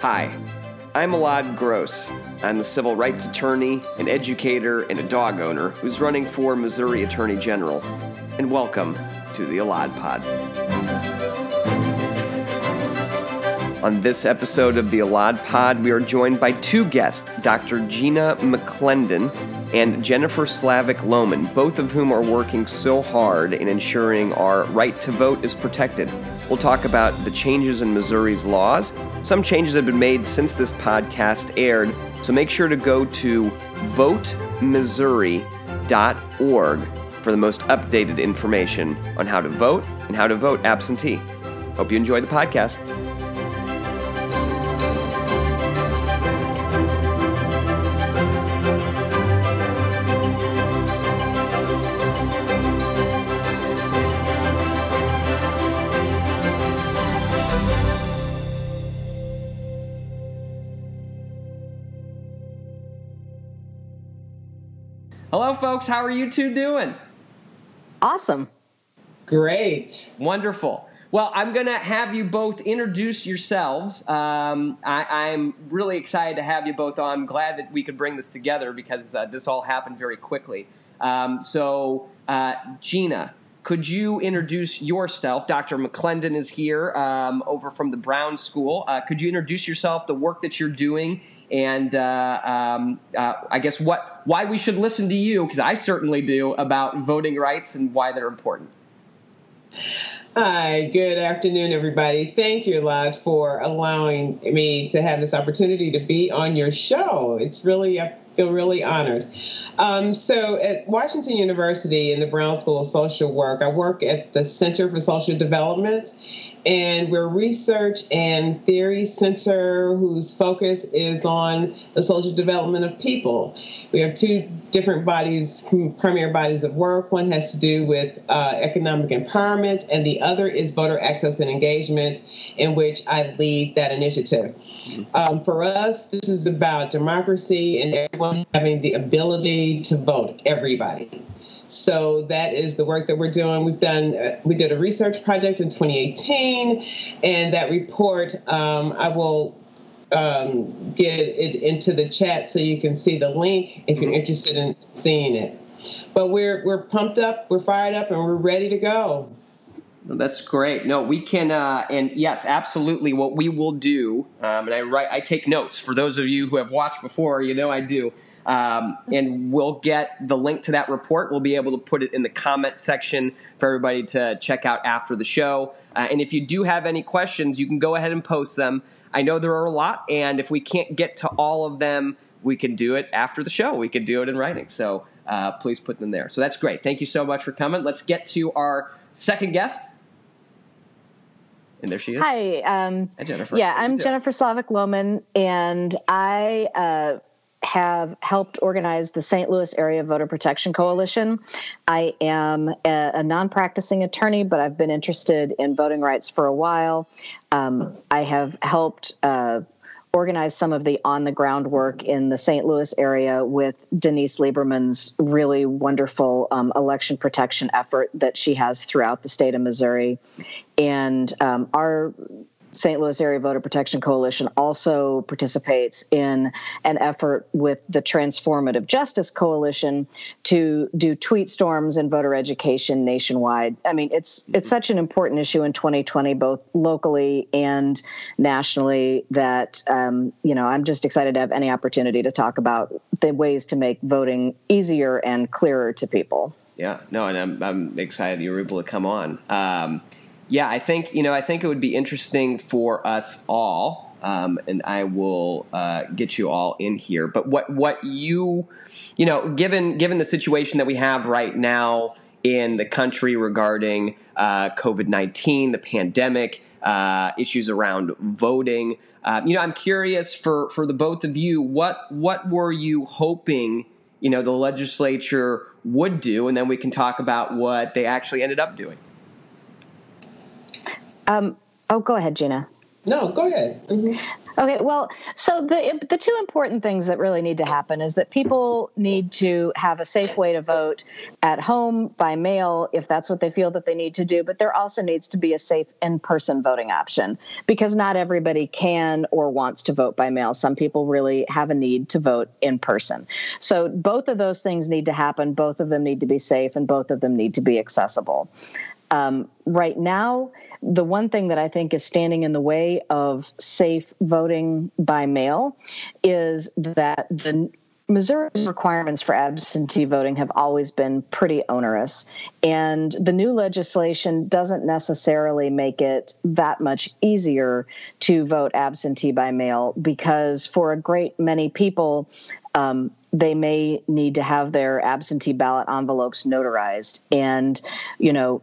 Hi, I'm Elad Gross. I'm a civil rights attorney, an educator, and a dog owner who's running for Missouri Attorney General. And welcome to the Elad Pod. On this episode of the Elad Pod, we are joined by two guests, Dr. Gena McClendon and Jennifer Slavik Lohman, both of whom are working so hard in ensuring our right to vote is protected. We'll talk about the changes in Missouri's laws. Some changes have been made since this podcast aired, so make sure to go to votemissouri.org for the most updated information on how to vote and how to vote absentee. Hope you enjoy the podcast. Folks. How are you two doing? Awesome. Great. Wonderful. Well, I'm going to have you both introduce yourselves. Um, I, am really excited to have you both on. I'm glad that we could bring this together because uh, this all happened very quickly. Um, so, uh, Gena, could you introduce yourself? Dr. McClendon is here um, over from the Brown School. Uh, could you introduce yourself, the work that you're doing, and uh, um, uh, I guess what why we should listen to you because I certainly do about voting rights and why they're important. Hi, good afternoon, everybody. Thank you, Lod, for allowing me to have this opportunity to be on your show. It's really, I feel really honored. Um, so, at Washington University in the Brown School of Social Work, I work at the Center for Social Development and we're research and theory center whose focus is on the social development of people. We have two different bodies, primary bodies of work. One has to do with uh, economic empowerment, and the other is voter access and engagement, in which I lead that initiative. Um, for us, this is about democracy and everyone having the ability to vote, everybody. So that is the work that we're doing. We've done, uh, we did a research project in 2018, and that report, um, I will um, get it into the chat so you can see the link if you're mm-hmm. interested in seeing it. But we're we're pumped up, we're fired up, and we're ready to go. That's great. No, we can, uh, and yes, absolutely. What we will do, um, and I write, I take notes for those of you who have watched before. You know, I do. Um, and we'll get the link to that report. We'll be able to put it in the comment section for everybody to check out after the show. Uh, and if you do have any questions, you can go ahead and post them. I know there are a lot, and if we can't get to all of them, we can do it after the show. We can do it in writing. So uh, please put them there. So that's great. Thank you so much for coming. Let's get to our second guest. And there she is. Hi, um, Hi Jennifer. Yeah, I'm Jennifer Slavik Lohman, and I uh, have helped organize the St. Louis Area Voter Protection Coalition. I am a, a non practicing attorney, but I've been interested in voting rights for a while. Um, I have helped. Uh, organize some of the on the ground work in the St. Louis area with Denise Lieberman's really wonderful um, election protection effort that she has throughout the state of Missouri. And um, our St. Louis Area Voter Protection Coalition also participates in an effort with the Transformative Justice Coalition to do tweet storms and voter education nationwide. I mean, it's it's such an important issue in 2020, both locally and nationally, that um, you know I'm just excited to have any opportunity to talk about the ways to make voting easier and clearer to people. Yeah, no, and I'm I'm excited you were able to come on. Um, yeah, I think you know I think it would be interesting for us all, um, and I will uh, get you all in here. But what what you you know given given the situation that we have right now in the country regarding uh, COVID nineteen, the pandemic, uh, issues around voting. Uh, you know, I'm curious for for the both of you. What what were you hoping? You know, the legislature would do, and then we can talk about what they actually ended up doing. Um, oh, go ahead, Gena. No, go ahead. Mm-hmm. Okay, well, so the the two important things that really need to happen is that people need to have a safe way to vote at home by mail if that's what they feel that they need to do, but there also needs to be a safe in-person voting option because not everybody can or wants to vote by mail. Some people really have a need to vote in person. So both of those things need to happen, both of them need to be safe and both of them need to be accessible. Um, right now, the one thing that I think is standing in the way of safe voting by mail is that the Missouri's requirements for absentee voting have always been pretty onerous, and the new legislation doesn't necessarily make it that much easier to vote absentee by mail because for a great many people, um, they may need to have their absentee ballot envelopes notarized. And, you know,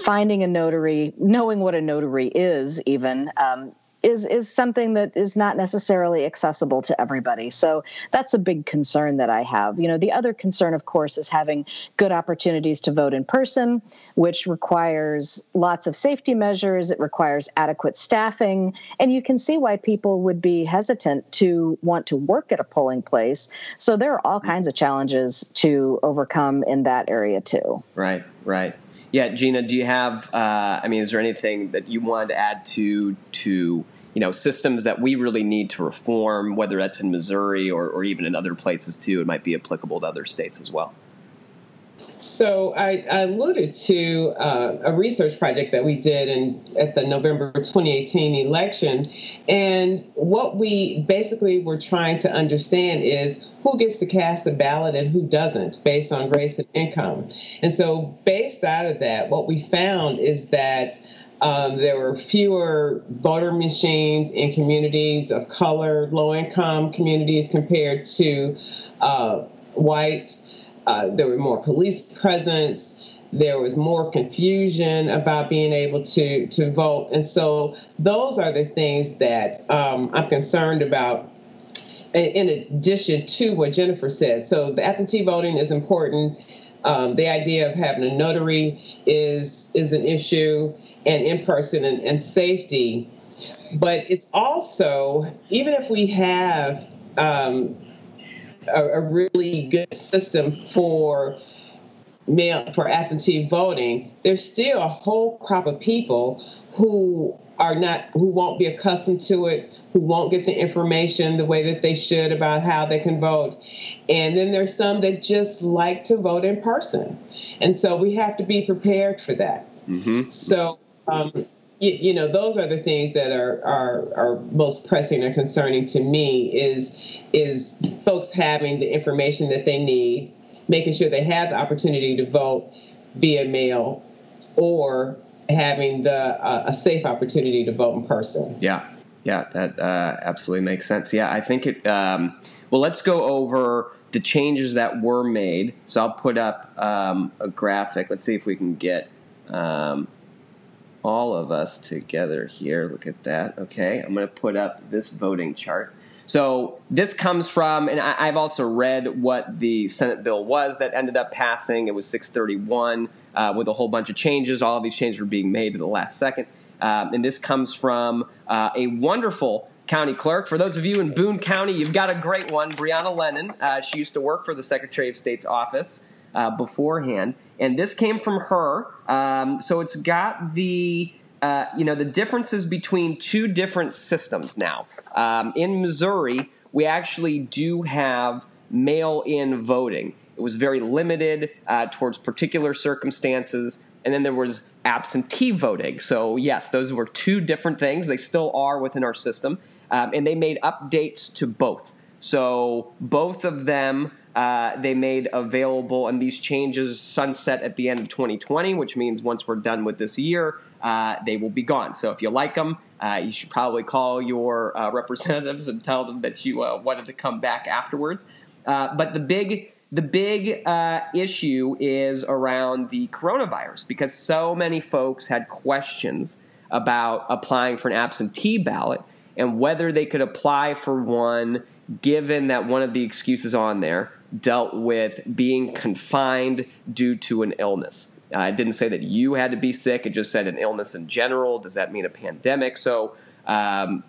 finding a notary, knowing what a notary is, even. Um, is is something that is not necessarily accessible to everybody. So that's a big concern that I have. You know, the other concern of course is having good opportunities to vote in person, which requires lots of safety measures, it requires adequate staffing, and you can see why people would be hesitant to want to work at a polling place. So there are all kinds of challenges to overcome in that area too. Right, right. Yeah, Gena, do you have? Uh, I mean, is there anything that you wanted to add to to you know systems that we really need to reform, whether that's in Missouri or, or even in other places too? It might be applicable to other states as well. So I, I alluded to uh, a research project that we did in, at the November 2018 election, and what we basically were trying to understand is who gets to cast a ballot and who doesn't based on race and income. And so, based out of that, what we found is that um, there were fewer voter machines in communities of color, low income communities compared to uh, whites. Uh, there were more police presence. There was more confusion about being able to to vote, and so those are the things that um, I'm concerned about. In addition to what Jennifer said, so the absentee voting is important. Um, the idea of having a notary is is an issue, and in person and, and safety. But it's also even if we have um, a, a really good system for mail for absentee voting, there's still a whole crop of people who are not who won't be accustomed to it, who won't get the information the way that they should about how they can vote. And then there's some that just like to vote in person. And so we have to be prepared for that. Mm-hmm. So um, you, you, know, those are the things that are, are are most pressing and concerning to me is is folks having the information that they need, making sure they have the opportunity to vote via mail, or having the uh, a safe opportunity to vote in person. Yeah, yeah, that uh, absolutely makes sense. Yeah, I think it. Um, well, let's go over the changes that were made. So I'll put up um, a graphic. Let's see if we can get. Um, all of us together here. Look at that. Okay, I'm going to put up this voting chart. So this comes from, and I, have also read what the Senate bill was that ended up passing. It was 631 uh, with a whole bunch of changes. All of these changes were being made at the last second. Um, and this comes from uh, a wonderful county clerk. For those of you in Boone County, you've got a great one, Brianna Lennon. Uh, she used to work for the Secretary of State's office uh, beforehand, and this came from her. Um, so it's got the uh, you know the differences between two different systems now. Um, in Missouri, we actually do have mail-in voting. It was very limited uh, towards particular circumstances, and then there was absentee voting. So yes, those were two different things. They still are within our system, um, and they made updates to both. So both of them uh, they made available, and these changes sunset at the end of 2020, which means once we're done with this year, uh, they will be gone. So if you like them, uh, you should probably call your uh, representatives and tell them that you uh, wanted to come back afterwards. but the big the big issue is around the coronavirus because so many folks had questions about applying for an absentee ballot and whether they could apply for one given that one of the excuses on there dealt with being confined due to an illness. Uh, it didn't say that you had to be sick, it just said an illness in general. Does that mean a pandemic? So um,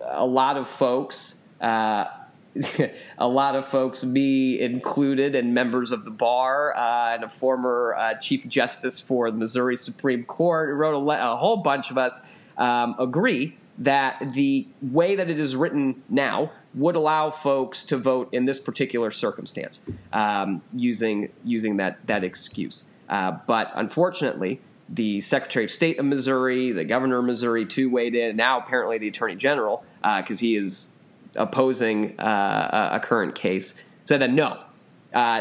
a lot of folks. Uh, a lot of folks, me included, and members of the bar, uh, and a former uh, Chief Justice for the Missouri Supreme Court, wrote a, le- a whole bunch of us um, agree that the way that it is written now would allow folks to vote in this particular circumstance um, using using that that excuse. Uh, but unfortunately, the Secretary of State of Missouri, the Governor of Missouri, too weighed in. Now apparently the Attorney General, because uh, he is opposing uh, a current case, said that no,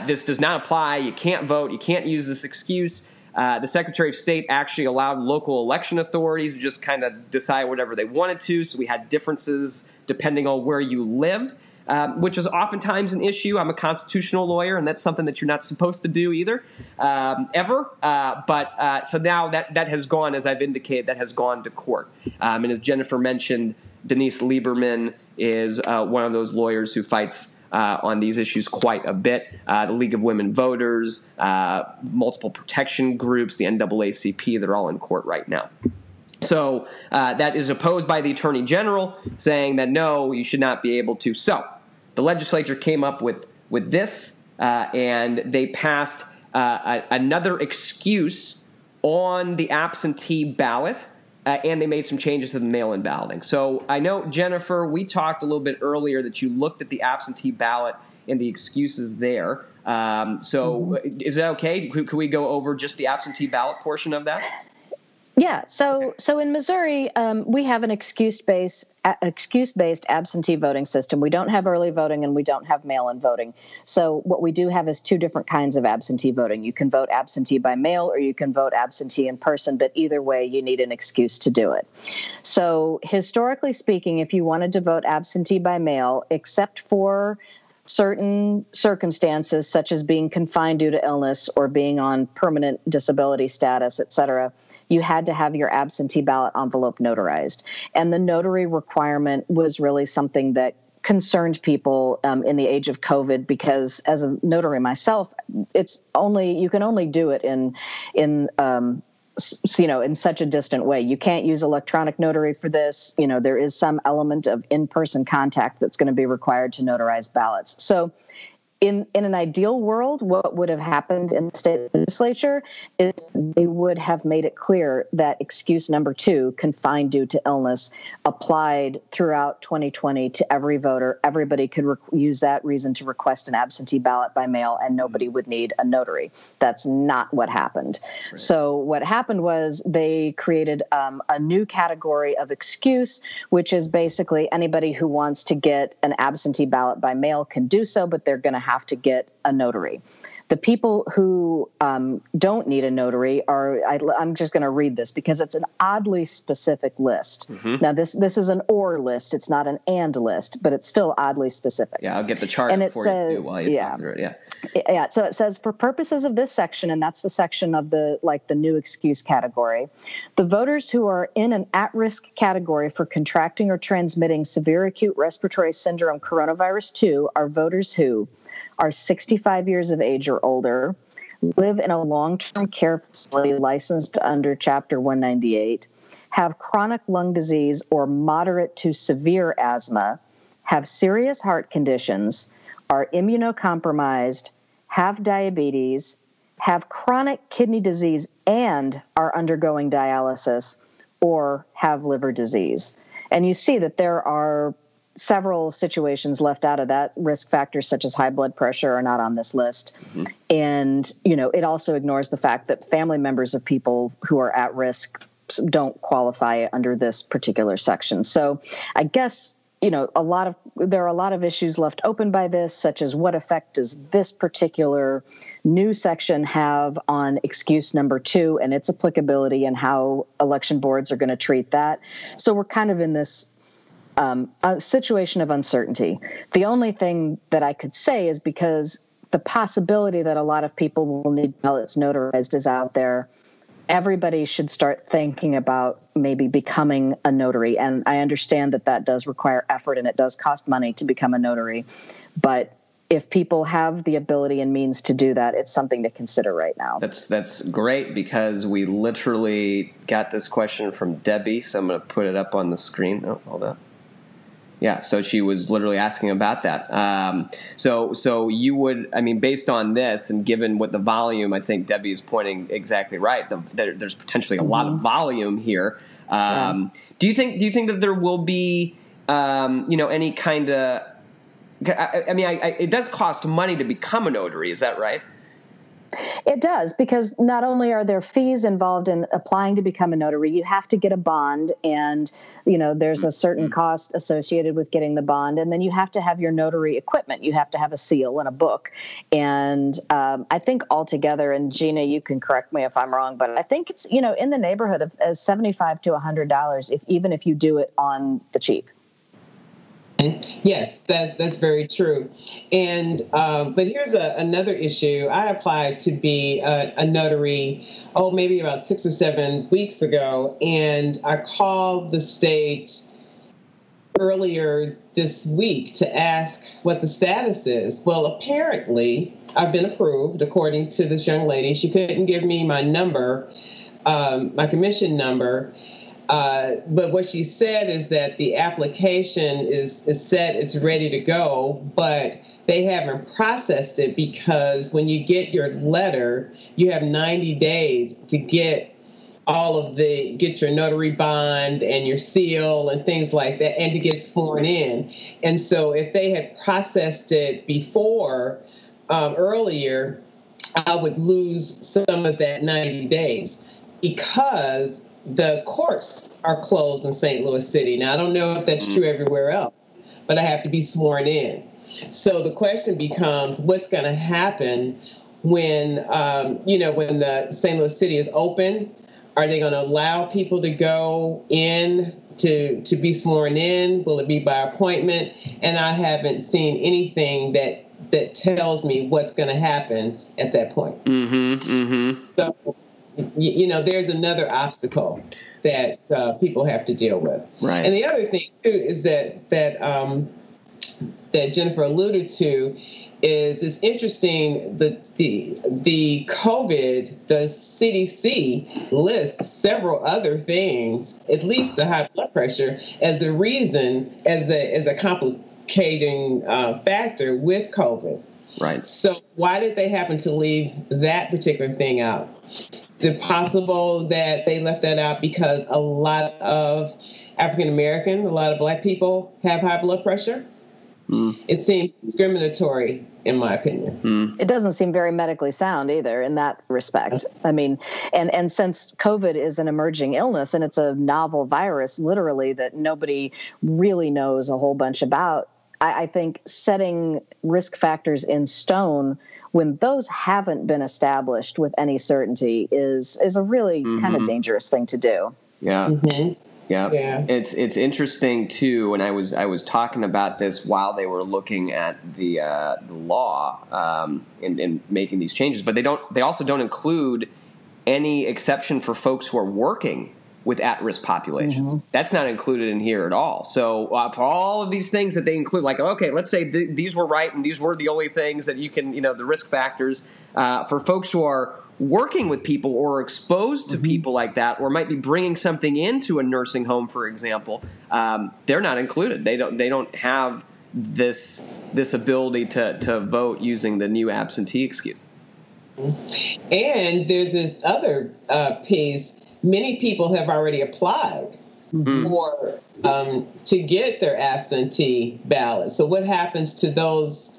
this does not apply. You can't vote. You can't use this excuse. Uh, the Secretary of State actually allowed local election authorities to just kind of decide whatever they wanted to. So we had differences depending on where you lived. Um, which is oftentimes an issue. I'm a constitutional lawyer, and that's something that you're not supposed to do either, um, ever. Uh, but uh, so now that that has gone, as I've indicated, that has gone to court. Um, and as Jennifer mentioned, Denise Lieberman is uh, one of those lawyers who fights uh, on these issues quite a bit. Uh, the League of Women Voters, uh, multiple protection groups, the NAACP, they're all in court right now. So uh, that is opposed by the Attorney General, saying that no, you should not be able to. So the legislature came up with with this, uh, and they passed uh, a, another excuse on the absentee ballot uh, and they made some changes to the mail in balloting. So I know, Jennifer, we talked a little bit earlier that you looked at the absentee ballot and the excuses there. Um, so mm-hmm. is that okay? Could, could we go over just the absentee ballot portion of that? Yeah, so so in Missouri, um, we have an excuse based excuse based absentee voting system. We don't have early voting and we don't have mail in voting. So what we do have is two different kinds of absentee voting. You can vote absentee by mail or you can vote absentee in person, but either way, you need an excuse to do it. So historically speaking, if you wanted to vote absentee by mail, except for certain circumstances such as being confined due to illness or being on permanent disability status, et cetera, you had to have your absentee ballot envelope notarized. And the notary requirement was really something that concerned people um, in the age of COVID because as a notary myself, it's only you can only do it in in um, you know in such a distant way. You can't use electronic notary for this. You know there is some element of in-person contact that's going to be required to notarize ballots. So in in an ideal world, what would have happened in the state legislature is they would have made it clear that excuse number two, confined due to illness, applied throughout 2020 to every voter. Everybody could re- use that reason to request an absentee ballot by mail, and nobody would need a notary. That's not what happened. Right. So what happened was they created um, a new category of excuse, which is basically anybody who wants to get an absentee ballot by mail can do so, but they're going to have have to get a notary. The people who um, don't need a notary are, I, am just going to read this because it's an oddly specific list. Mm-hmm. Now, this this is an or list, it's not an and list, but it's still oddly specific. Yeah, I'll get the chart and it says, you while you yeah, through it. Yeah. Yeah, so it says for purposes of this section, and that's the section of the like the new excuse category, the voters who are in an at-risk category for contracting or transmitting severe acute respiratory syndrome coronavirus 2 are voters who are 65 years of age or older, live in a long term care facility licensed under Chapter 198, have chronic lung disease or moderate to severe asthma, have serious heart conditions, are immunocompromised, have diabetes, have chronic kidney disease, and are undergoing dialysis, or have liver disease. And you see that there are several situations left out of that. Risk factors such as high blood pressure are not on this list. Mm-hmm. and you know it also ignores the fact that family members of people who are at risk don't qualify under this particular section. So i guess you know a lot of there are a lot of issues left open by this such as what effect does this particular new section have on excuse number 2 and its applicability and how election boards are going to treat that. So we're kind of in this um, a situation of uncertainty. The only thing that I could say is because the possibility that a lot of people will need ballots notarized is out there. Everybody should start thinking about maybe becoming a notary. And I understand that that does require effort and it does cost money to become a notary. But if people have the ability and means to do that, it's something to consider right now. That's that's great because we literally got this question from Debbie. So I'm going to put it up on the screen. Oh, hold on. Yeah, so she was literally asking about that. Um, so, so you would, I mean, based on this and given what the volume, I think Debbie is pointing exactly right. The, there, there's potentially a lot of mm-hmm. volume here. Um, yeah. Do you think? Do you think that there will be, um, you know, any kind of? I, I mean, I, it does cost money to become a notary. Is that right? It does because not only are there fees involved in applying to become a notary, you have to get a bond, and you know there's a certain mm-hmm. cost associated with getting the bond, and then you have to have your notary equipment. You have to have a seal and a book, and um, I think altogether, and Gena, you can correct me if I'm wrong, but I think it's you know in the neighborhood of uh, seventy-five to hundred dollars if even if you do it on the cheap. Yes, that that's very true. And um, but here's a, another issue. I applied to be a, a, notary, oh maybe about six or seven weeks ago, and I called the state earlier this week to ask what the status is. Well, apparently I've been approved according to this young lady. She couldn't give me my number, um, my commission number uh, but what she said is that the application is, is set, it's ready to go, but they haven't processed it because when you get your letter, you have 90 days to get all of the get your notary bond and your seal and things like that and to get sworn in. And so if they had processed it before um, earlier i would lose some of that 90 days because the courts are closed in St. Louis City. Now, I don't know if that's mm-hmm. true everywhere else, but I have to be sworn in. So the question becomes what's going to happen when, um, you know, when the St. Louis City is open? Are they going to allow people to go in to, to be sworn in? Will it be by appointment? And I haven't seen anything that that tells me what's going to happen at that point. Mm-hmm, mm-hmm. So you know, there's another obstacle that uh, people have to deal with. Right. And the other thing too is that that um, that Jennifer alluded to is it's interesting the the the COVID the CDC lists several other things, at least the high blood pressure, as the reason as a as a complicating uh, factor with COVID. Right. So why did they happen to leave that particular thing out? Is it possible that they left that out because a lot of African American, a lot of black people have high blood pressure? Mm. It seems discriminatory, in my opinion. Mm. It doesn't seem very medically sound either in that respect. I mean, and and since COVID is an emerging illness and it's a novel virus, literally that nobody really knows a whole bunch about, I, I think setting risk factors in stone when those haven't been established with any certainty is is a really mm-hmm. kind of dangerous thing to do. Yeah. Mm-hmm. Yeah. yeah. It's it's interesting too, and I was I was talking about this while they were looking at the uh, the law um, and, and making these changes, but they don't they also don't include any exception for folks who are working with at-risk populations. Mm-hmm. That's not included in here at all. So uh, for all of these things that they include, like okay, let's say th- these were right and these were the only things that you can, you know, the risk factors uh, for folks who are working with people or exposed to mm-hmm. people like that, or might be bringing something into a nursing home, for example. Um, they're not included. They don't. They don't have this this ability to to vote using the new absentee excuse. And there's this other uh, piece many people have already applied mm-hmm. for um, to get their absentee ballot. So what happens to those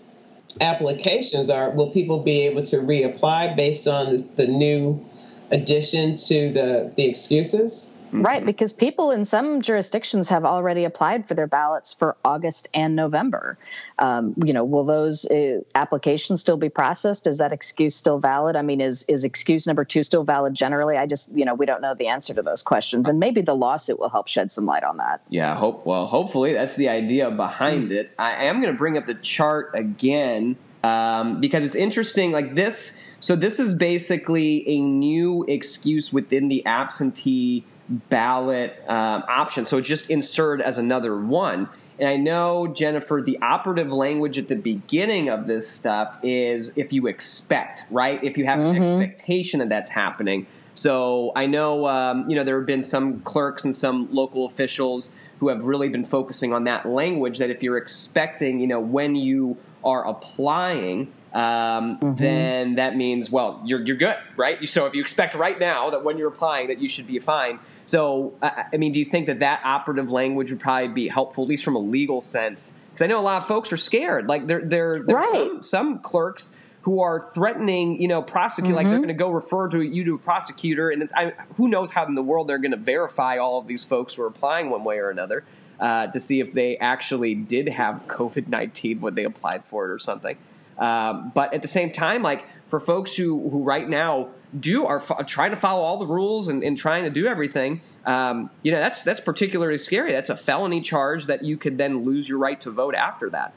applications? Are will people be able to reapply based on the new addition to the the excuses? Right, because people in some jurisdictions have already applied for their ballots for August and November. Um, you know, will those uh, applications still be processed? Is that excuse still valid? I mean, is is excuse number two still valid generally? I just, you know, we don't know the answer to those questions, and maybe the lawsuit will help shed some light on that. Yeah, hope. Well, hopefully that's the idea behind mm-hmm. it. I am going to bring up the chart again um, because it's interesting. Like this, so this is basically a new excuse within the absentee ballot um, option. So just insert as another one. And I know, Jennifer, the operative language at the beginning of this stuff is if you expect, right? If you have mm-hmm. an expectation that that's happening. So I know, um, you know, there have been some clerks and some local officials who have really been focusing on that language that if you're expecting, you know, when you are applying, um, mm-hmm. then that means well you're you're good, right? So if you expect right now that when you're applying that you should be fine. So I, I mean, do you think that that operative language would probably be helpful, at least from a legal sense? Because I know a lot of folks are scared. Like there there there's right. some, some clerks who are threatening, you know, prosecute, mm-hmm. like they're mm-hmm. going to go refer to you to a prosecutor, and I, who knows how in the world they're going to verify all of these folks who are applying one way or another uh, to see if they actually did have COVID nineteen when they applied for it or something. Um, but at the same time, like for folks who who right now do are trying to follow all the rules and, and trying to do everything, um, you know that's that's particularly scary. That's a felony charge that you could then lose your right to vote after that.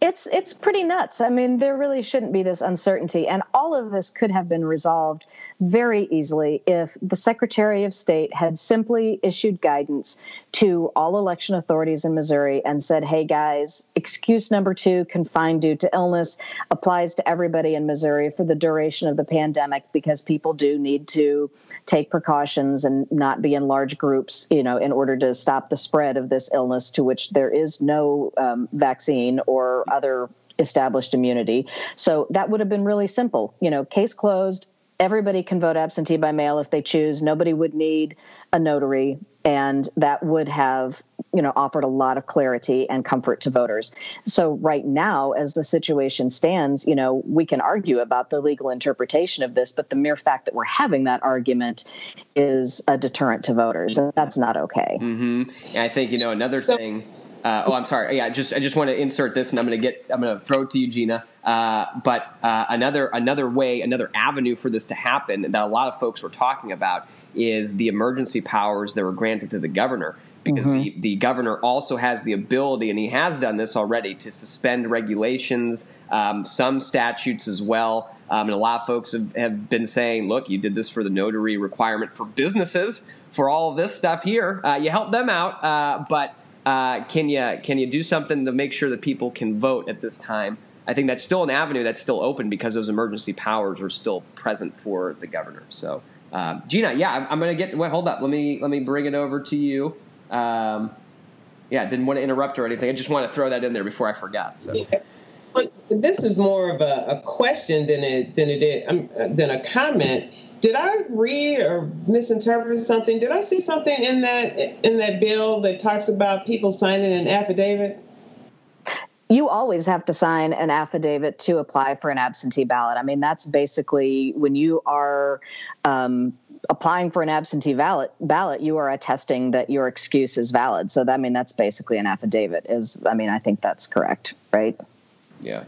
It's it's pretty nuts. I mean, there really shouldn't be this uncertainty, and all of this could have been resolved very easily if the Secretary of State had simply issued guidance to all election authorities in Missouri and said, "Hey guys, excuse number two, confined due to illness, applies to everybody in Missouri for the duration of the pandemic because people do need to take precautions and not be in large groups, you know, in order to stop the spread of this illness to which there is no um, vaccine or other established immunity. So that would have been really simple. You know, case closed. Everybody can vote absentee by mail if they choose. Nobody would need a notary, and that would have, you know, offered a lot of clarity and comfort to voters. So right now, as the situation stands, you know, we can argue about the legal interpretation of this, but the mere fact that we're having that argument is a deterrent to voters, and that's not okay. Mm-hmm. I think you know another so, thing uh, oh, I'm sorry. Yeah, just I just want to insert this, and I'm going to get I'm going to throw it to you, Gena. Uh, but uh, another another way, another avenue for this to happen that a lot of folks were talking about is the emergency powers that were granted to the governor. Because mm-hmm. the, the governor also has the ability, and he has done this already, to suspend regulations, um, some statutes as well. Um, and a lot of folks have, have, been saying, look, you did this for the notary requirement for businesses, for all of this stuff here. Uh, you helped them out, uh, but uh, can you can you do something to make sure that people can vote at this time? I think that's still an avenue that's still open because those emergency powers are still present for the governor. So, uh, Gena, yeah, I'm, I'm going to get. Wait, hold up. Let me let me bring it over to you. Um, yeah, didn't want to interrupt or anything. I just want to throw that in there before I forgot. So. Yeah. This is more of a, a question than it than it is, um, than a comment did I read or misinterpret something? Did I see something in that in that bill that talks about people signing an affidavit? You always have to sign an affidavit to apply for an absentee ballot. I mean, that's basically when you are um, applying for an absentee ballot. Ballot, you are attesting that your excuse is valid. So, that, I mean, that's basically an affidavit. Is I mean, I think that's correct, right? Yeah.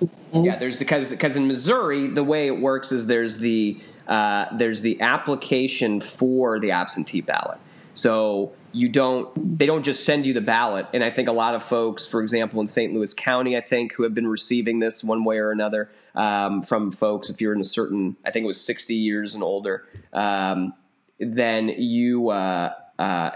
Mm-hmm. Yeah, there's because because in Missouri the way it works is there's the uh, there's the application for the absentee ballot. So you don't they don't just send you the ballot and i think a lot of folks for example in st louis county i think who have been receiving this one way or another um, from folks if you're in a certain i think it was 60 years and older um, then you uh, uh,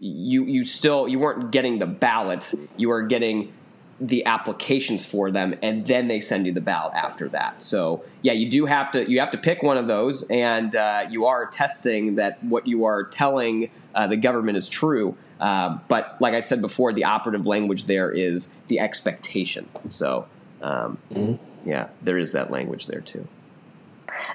you you still you weren't getting the ballots you were getting the applications for them and then they send you the ballot after that. So yeah you do have to you have to pick one of those and uh, you are testing that what you are telling uh, the government is true. Uh, but like i said before the operative language there is the expectation. So um, mm-hmm. yeah there is that language there too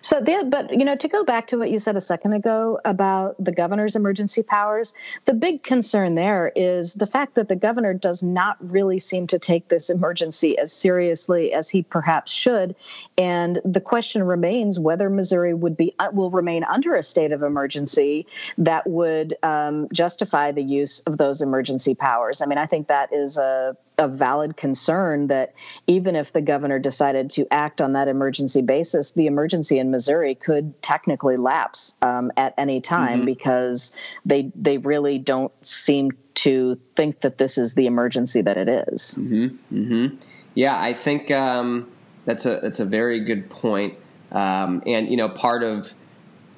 so, but you know, to go back to what you said a second ago about the governor's emergency powers, the big concern there is the fact that the governor does not really seem to take this emergency as seriously as he perhaps should, and the question remains whether Missouri would be uh, will remain under a state of emergency that would um, justify the use of those emergency powers. I mean, I think that is a a valid concern that even if the governor decided to act on that emergency basis, the emergency in Missouri could technically lapse um, at any time mm-hmm. because they they really don't seem to think that this is the emergency that it is. Mm-hmm. Mm-hmm. Yeah, I think um, that's a that's a very good point. Um, and you know, part of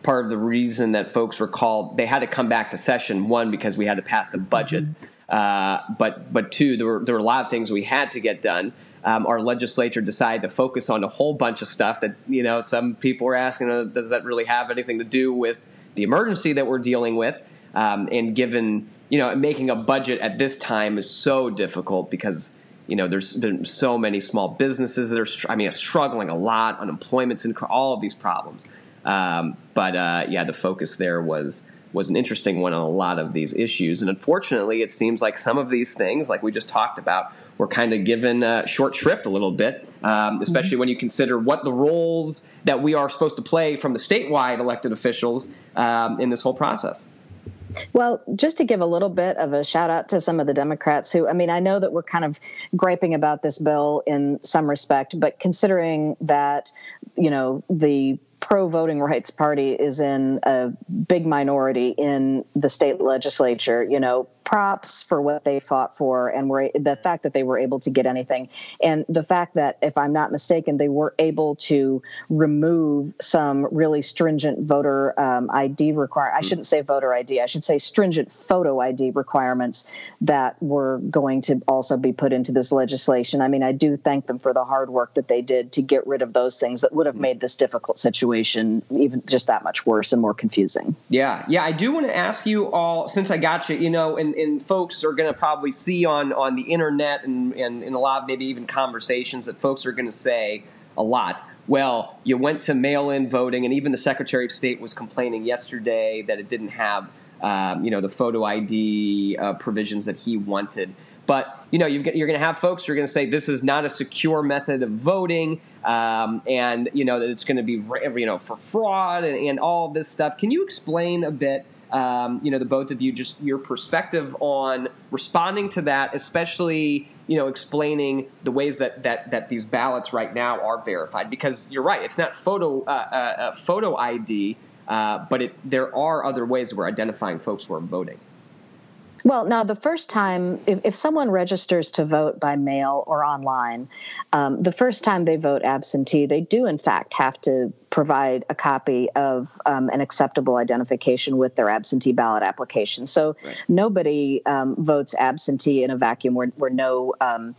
part of the reason that folks were called. They had to come back to session one because we had to pass a budget. Mm-hmm. Uh, but but two, there were there were a lot of things we had to get done. Um, our legislature decided to focus on a whole bunch of stuff that you know some people were asking, uh, does that really have anything to do with the emergency that we're dealing with? Um, and given you know making a budget at this time is so difficult because you know there's been so many small businesses that are I mean struggling a lot, unemployment's and all of these problems. Um, but uh, yeah, the focus there was was an interesting one on a lot of these issues. And unfortunately, it seems like some of these things, like we just talked about, were kind of given uh, short shrift a little bit, um, especially mm-hmm. when you consider what the roles that we are supposed to play from the statewide elected officials um, in this whole process. Well, just to give a little bit of a shout out to some of the Democrats who, I mean, I know that we're kind of griping about this bill in some respect, but considering that, you know, the pro voting rights party is in a big minority in the state legislature. You know, props for what they fought for and were the fact that they were able to get anything, and the fact that, if I'm not mistaken, they were able to remove some really stringent voter um, ID require. I shouldn't say voter ID. I should say stringent photo ID requirements that were going to also be put into this legislation. I mean, I do thank them for the hard work that they did to get rid of those things that would have made this difficult situation situation even just that much worse and more confusing. Yeah, yeah. I do want to ask you all, since I got you, you know, and, and folks are going to probably see on on the internet and, and in a lot of maybe even conversations that folks are going to say a lot. Well, you went to mail-in voting, and even the Secretary of State was complaining yesterday that it didn't have, um, you know, the photo ID uh, provisions that he wanted. But you know, you're going to have folks who are going to say this is not a secure method of voting, um, and you know that it's going to be you know for fraud and, and all this stuff. Can you explain a bit? Um, you know, the both of you, just your perspective on responding to that, especially you know, explaining the ways that that that these ballots right now are verified. Because you're right, it's not photo uh, uh, uh photo ID, uh, but it, there are other ways we're identifying folks who are voting. Well, now the first time, if, if someone registers to vote by mail or online, um, the first time they vote absentee, they do in fact have to provide a copy of um, an acceptable identification with their absentee ballot application. So right. nobody um, votes absentee in a vacuum where, where no um,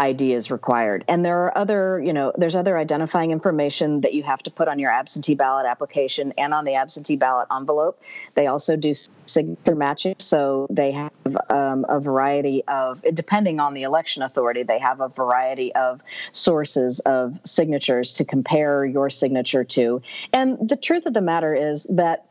ID is required. And there are other, you know, there's other identifying information that you have to put on your absentee ballot application and on the absentee ballot envelope. They also do signature matching. So they have um, a variety of, depending on the election authority, they have a variety of sources of signatures to compare your signature to. And the truth of the matter is that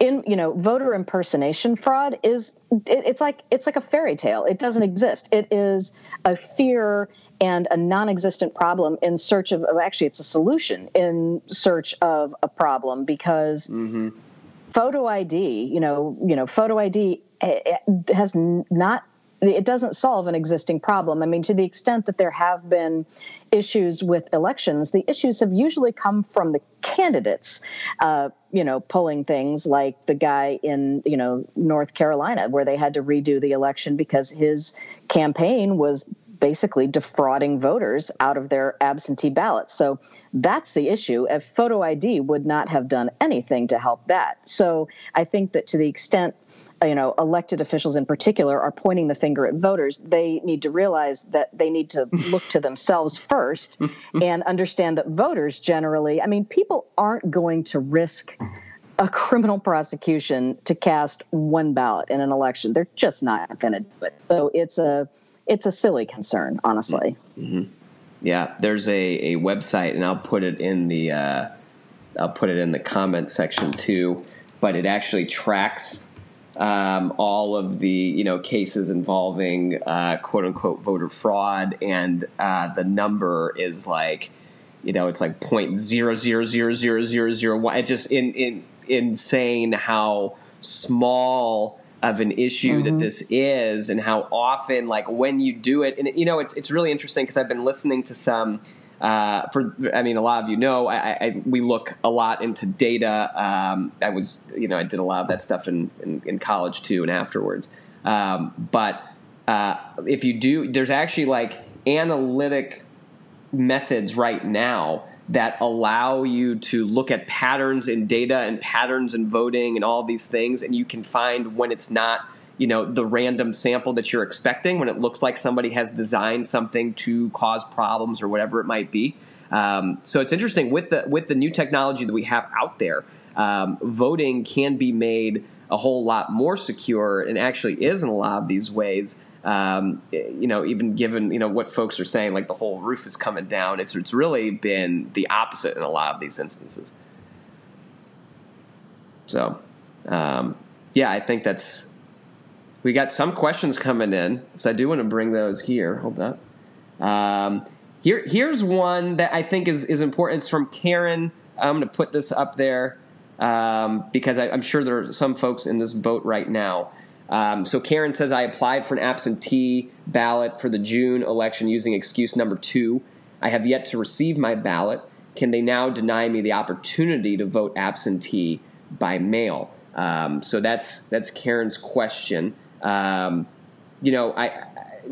in you know voter impersonation fraud is it, it's like it's like a fairy tale it doesn't exist it is a fear and a non-existent problem in search of, actually it's a solution in search of a problem because mm-hmm. photo id you know you know photo id eh, eh, has not it doesn't solve an existing problem. I mean, to the extent that there have been issues with elections, the issues have usually come from the candidates, uh, you know, pulling things like the guy in, you know, North Carolina, where they had to redo the election because his campaign was basically defrauding voters out of their absentee ballots. So that's the issue. A photo ID would not have done anything to help that. So I think that to the extent you know, elected officials in particular are pointing the finger at voters, they need to realize that they need to look to themselves first and understand that voters generally, I mean, people aren't going to risk a criminal prosecution to cast one ballot in an election. They're just not going to do it. So it's a it's a silly concern, honestly. Mm-hmm. Yeah, there's a, a website, and I'll put it in the uh, I'll put it in the comment section too. But it actually tracks um, all of the you know cases involving uh, quote unquote voter fraud, and uh, the number is like you know it's like point zero zero zero zero zero zero one. It's just in, in insane how small of an issue mm-hmm. that this is, and how often like when you do it, and you know it's it's really interesting because I've been listening to some uh, for I mean, a lot of you know, I, I, we look a lot into data. Um, I was, you know, I did a lot of that stuff in, in, in college too, and afterwards. Um, but uh, if you do, there's actually like analytic methods right now that allow you to look at patterns in data and patterns in voting and all these things, and you can find when it's not you know the random sample that you're expecting when it looks like somebody has designed something to cause problems or whatever it might be. Um, so it's interesting with the with the new technology that we have out there um, voting can be made a whole lot more secure and actually is in a lot of these ways. Um, you know even given you know what folks are saying like the whole roof is coming down it's it's really been the opposite in a lot of these instances. So um, yeah i think that's we got some questions coming in, so I do want to bring those here. Hold up. Um, here, here's one that I think is is important. It's from Karen. I'm going to put this up there um, because I, am sure there are some folks in this boat right now. Um, so Karen says I applied for an absentee ballot for the June election using excuse number two. I have yet to receive my ballot. Can they now deny me the opportunity to vote absentee by mail? Um, so that's that's Karen's question. Um, you know, I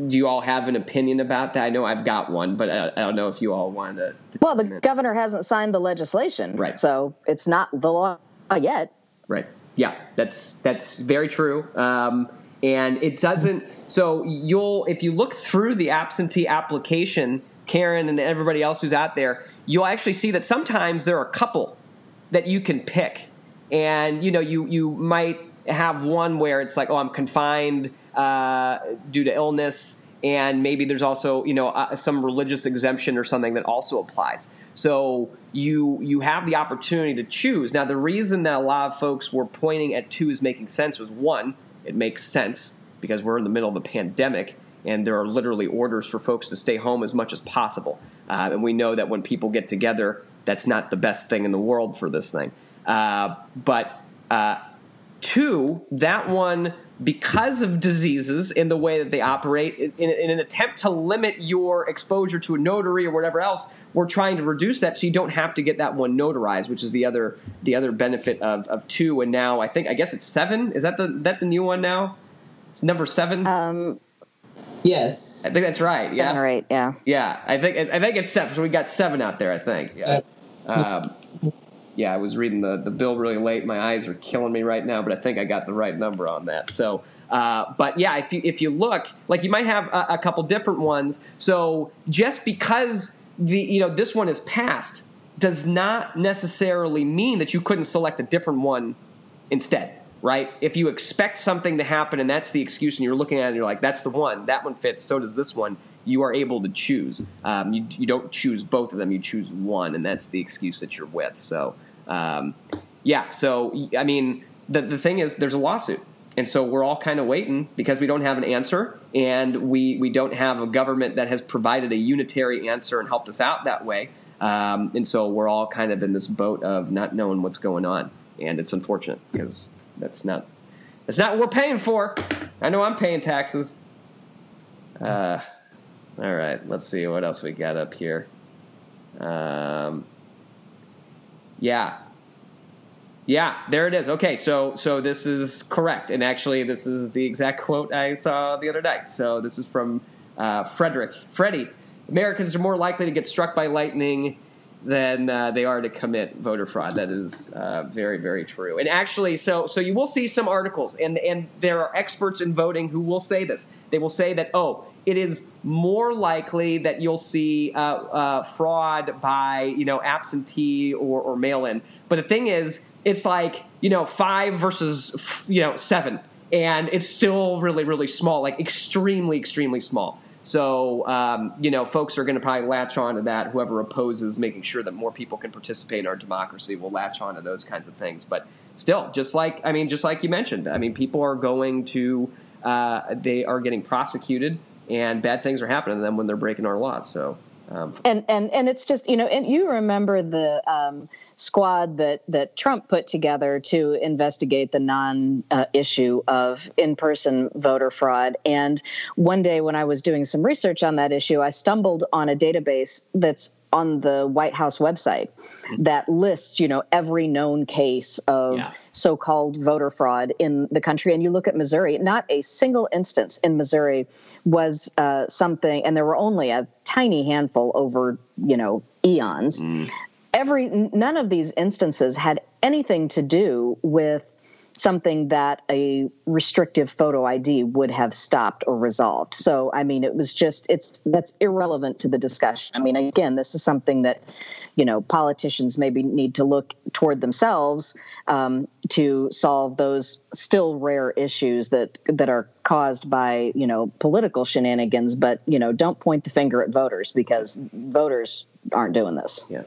do you all have an opinion about that? I know I've got one, but I, I don't know if you all wanted to. to well, the governor hasn't signed the legislation, right? So it's not the law yet. Right. Yeah, that's that's very true. Um, and it doesn't. So you'll if you look through the absentee application, Karen and everybody else who's out there, you'll actually see that sometimes there are a couple that you can pick, and you know you you might have one where it's like, oh, I'm confined uh, due to illness, and maybe there's also you know uh, some religious exemption or something that also applies. So you you have the opportunity to choose. Now, the reason that a lot of folks were pointing at two is making sense was one, it makes sense because we're in the middle of a pandemic and there are literally orders for folks to stay home as much as possible. Uh, and we know that when people get together, that's not the best thing in the world for this thing. Uh, but uh, Two, that one, because of diseases in the way that they operate, in, in, an attempt to limit your exposure to a notary or whatever else, we're trying to reduce that so you don't have to get that one notarized, which is the other the other benefit of, of two. And now I think I guess it's seven. Is that the that the new one now? It's number seven. Um, yes, I think that's right. Seven yeah, or eight. Yeah, yeah. I think I think it's seven. So we got seven out there. I think. Yeah. Uh, um, yeah, I was reading the, the bill really late. My eyes are killing me right now, but I think I got the right number on that. So, uh, but yeah, if you if you look, like you might have a, a, couple different ones. So just because the you know this one is passed does not necessarily mean that you couldn't select a different one instead, right? If you expect something to happen and that's the excuse, and you're looking at it, and you're like, that's the one, that one fits. So does this one. You are able to choose. Um, you, you don't choose both of them. You choose one, and that's the excuse that you're with. So um, yeah, so I mean, the the thing is, there's a lawsuit, and so we're all kind of waiting because we don't have an answer, and we we don't have a government that has provided a unitary answer and helped us out that way. Um, and so we're all kind of in this boat of not knowing what's going on, and it's unfortunate because that's not that's not what we're paying for. I know I'm paying taxes. Uh, all right, let's see what else we got up here. Um, yeah. Yeah, there it is. Okay, so so this is correct, and actually, this is the exact quote I saw the other night. So this is from uh, Frederick. Freddie, Americans are more likely to get struck by lightning than uh, they are to commit voter fraud. That is uh, very, very true. And actually, so so you will see some articles, and and there are experts in voting who will say this. They will say that oh, it is more likely that you'll see uh, uh, fraud by you know absentee or, or mail in. But the thing is, it's like you know five versus you know seven, and it's still really really small, like extremely extremely small. So um, you know, folks are going to probably latch on to that. Whoever opposes making sure that more people can participate in our democracy will latch on to those kinds of things. But still, just like I mean, just like you mentioned, I mean, people are going to uh, they are getting prosecuted and bad things are happening to them when they're breaking our laws. So. Um, and and and it's just you know and you remember the um, squad that that Trump put together to investigate the non uh, issue of in person voter fraud and one day when I was doing some research on that issue I stumbled on a database that's on the White House website that lists, you know, every known case of yeah. so-called voter fraud in the country. And you look at Missouri, not a single instance in Missouri was uh, something, and there were only a tiny handful over, you know, eons. Mm. Every none of these instances had anything to do with something that a restrictive photo ID would have stopped or resolved. So, I mean, it was just it's that's irrelevant to the discussion. I mean, again, this is something that you know politicians maybe need to look toward themselves um, to solve those still rare issues that that are caused by you know political shenanigans. But you know, don't point the finger at voters because voters aren't doing this. Yeah,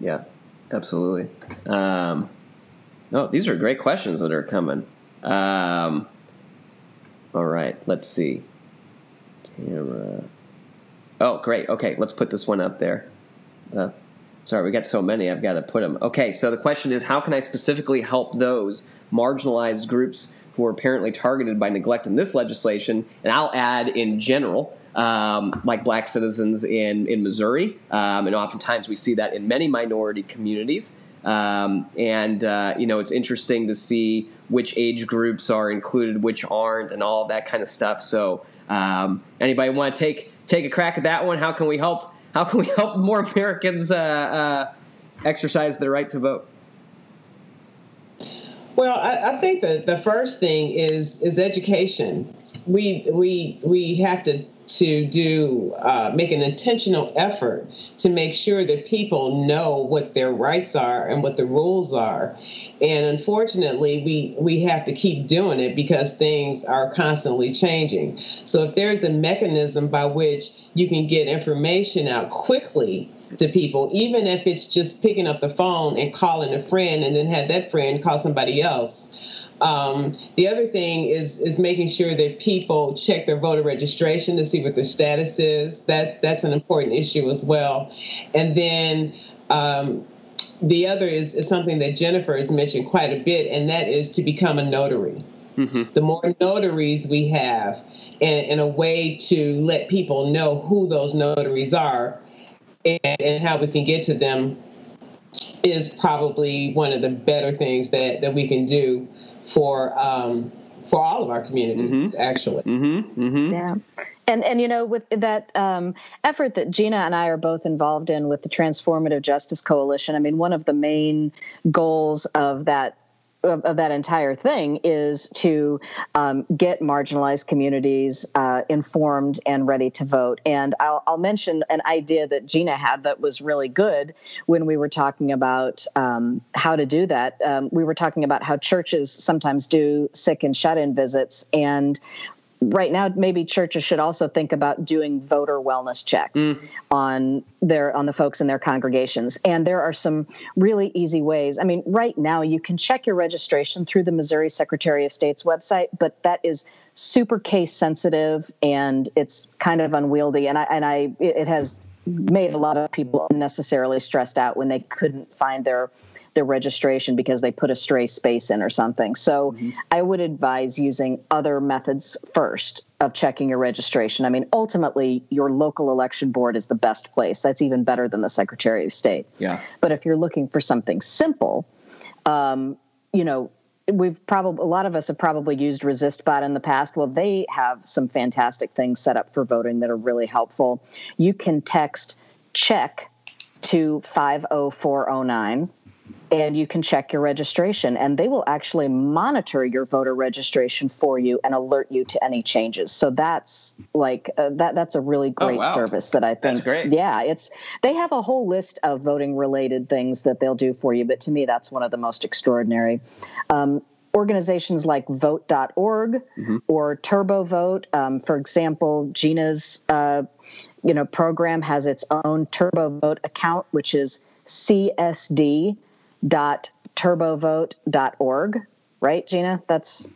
yeah, absolutely. Um, Oh, these are great questions that are coming. Um, all right, let's see. Camera. Oh, great. Okay, let's put this one up there. Uh, sorry, we got so many. I've got to put them. Okay, so the question is, how can I specifically help those marginalized groups who are apparently targeted by neglect in this legislation? And I'll add in general. Um, like black citizens in, in Missouri. Um, and oftentimes we see that in many minority communities. Um, and uh, you know, it's interesting to see which age groups are included, which aren't, and all that kind of stuff. So, um, anybody want to take take a crack at that one? How can we help? How can we help more Americans uh, uh, exercise their right to vote? Well, I, I think that the first thing is is education. We we we have to to do uh, make an intentional effort to make sure that people know what their rights are and what the rules are. And unfortunately we we have to keep doing it because things are constantly changing. So if there's a mechanism by which you can get information out quickly to people even if it's just picking up the phone and calling a friend and then have that friend call somebody else um, the other thing is is making sure that people check their voter registration to see what their status is. That that's an important issue as well. And then um, the other is, is something that Jennifer has mentioned quite a bit, and that is to become a notary. Mm-hmm. The more notaries we have, and, and, a way to let people know who those notaries are and, and how we can get to them is probably one of the better things that, that we can do for um, for all of our communities, mm-hmm. actually. Mm-hmm. Mm-hmm. Yeah. And and you know with that um, effort that Gena and I are both involved in with the Transformative Justice Coalition, I mean one of the main goals of that of, of that entire thing is to um, get marginalized communities uh, informed and ready to vote. And I'll, I'll, mention an idea that Gena had that was really good when we were talking about um, how to do that. Um, we were talking about how churches sometimes do sick and shut in visits. And right now maybe churches should also think about doing voter wellness checks mm. on their on the folks in their congregations. And there are some really easy ways. I mean right now you can check your registration through the missouri secretary of state's website but that is super case sensitive and it's kind of unwieldy. And i and i it has made a lot of people unnecessarily stressed out when they couldn't find their their registration because they put a stray space in or something. So mm-hmm. I would advise using other methods first of checking your registration. I mean, ultimately, your local election board is the best place. That's even better than the Secretary of State. Yeah. But if you're looking for something simple, um, you know, we've probably a lot of us have probably used resistbot in the past well they have some fantastic things set up for voting that are really helpful you can text check to 50409 and you can check your registration and they will actually monitor your voter registration for you and alert you to any changes so that's like uh, that that's a really oh, great oh, wow. service that i think great. yeah it's they have a whole list of voting related things that they'll do for you but to me that's one of the most extraordinary um, organizations like vote.org mm-hmm. or turbovote um, for example Gena's uh, you know program has its own turbovote account which is csd turbovote.org, right, Gena? That's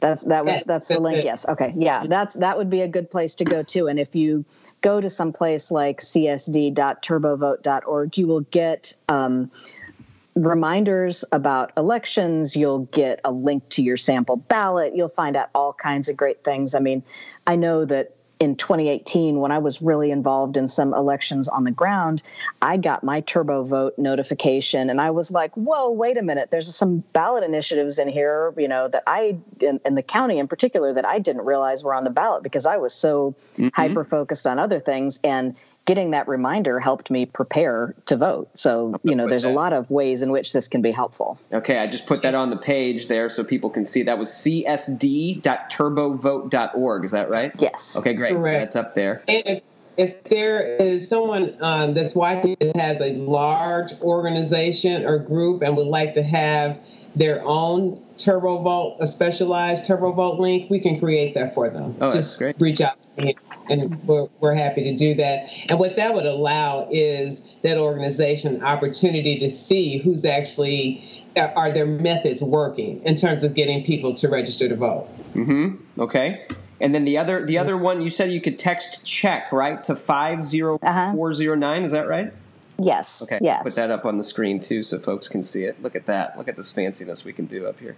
that's that was that's the link. Yes. Okay. Yeah. That's that would be a good place to go to. And if you go to some place like csd.turbovote.org, you will get um, reminders about elections. You'll get a link to your sample ballot. You'll find out all kinds of great things. I mean, I know that in 2018, when I was really involved in some elections on the ground, I got my turbo vote notification and I was like, whoa, wait a minute. There's some ballot initiatives in here, you know, that I, in, in the county in particular, that I didn't realize were on the ballot because I was so mm-hmm. hyper focused on other things. And getting that reminder helped me prepare to vote. So, you know, there's that. a lot of ways in which this can be helpful. Okay, I just put that on the page there so people can see. That was csd.turbovote.org. Is that right? Yes. Okay, great. Correct. So that's up there. And if there is someone um, that's watching that has a large organization or group and would like to have their own turbo vote, a specialized turbo vote link, we can create that for them. Oh, Just that's great. reach out to me and we're, we're happy to do that. And what that would allow is that organization opportunity to see who's actually are their methods working in terms of getting people to register to vote. Mm-hmm. Okay. And then the other the other one you said you could text check right to five zero four zero nine. Is that right? Yes. Okay. Yes. Put that up on the screen too, so folks can see it. Look at that. Look at this fanciness we can do up here.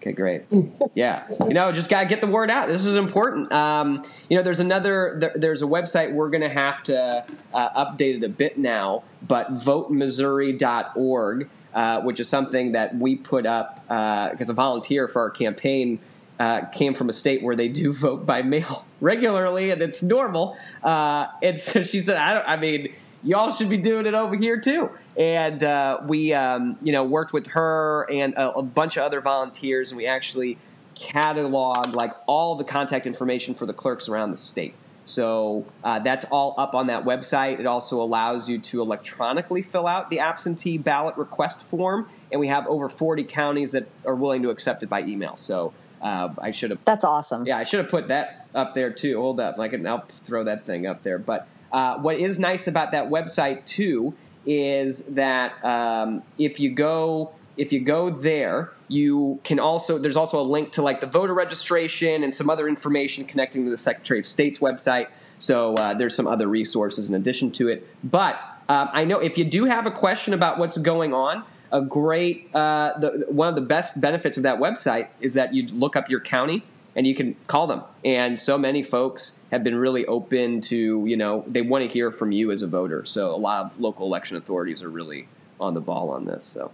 Okay, great. Yeah, you know, just gotta get the word out. This is important. Um, you know, there's another. There, there's a website we're gonna have to uh, update it a bit now, but votemissouri.org, uh, which is something that we put up because uh, a volunteer for our campaign uh, came from a state where they do vote by mail regularly, and it's normal. Uh, and so she said, "I don't. I mean." y'all should be doing it over here too. And uh, we, um, you know, worked with her and a, a, bunch of other volunteers, and we actually cataloged like all the contact information for the clerks around the state. So uh, that's all up on that website. It also allows you to electronically fill out the absentee ballot request form, and we have over 40 counties that are willing to accept it by email. So uh, I should have. That's awesome. Yeah, I should have put that up there too. Hold up, I can. I'll throw that thing up there, but. Uh, what is nice about that website too is that um, if you go if you go there, you can also there's also a link to like the voter registration and some other information connecting to the Secretary of State's website. So uh, there's some other resources in addition to it. But um, I know if you do have a question about what's going on, a great uh, the, one of the best benefits of that website is that you look up your county and you can call them. And so many folks have been really open to, you know, they want to hear from you as a voter. So a lot of local election authorities are really on the ball on this. So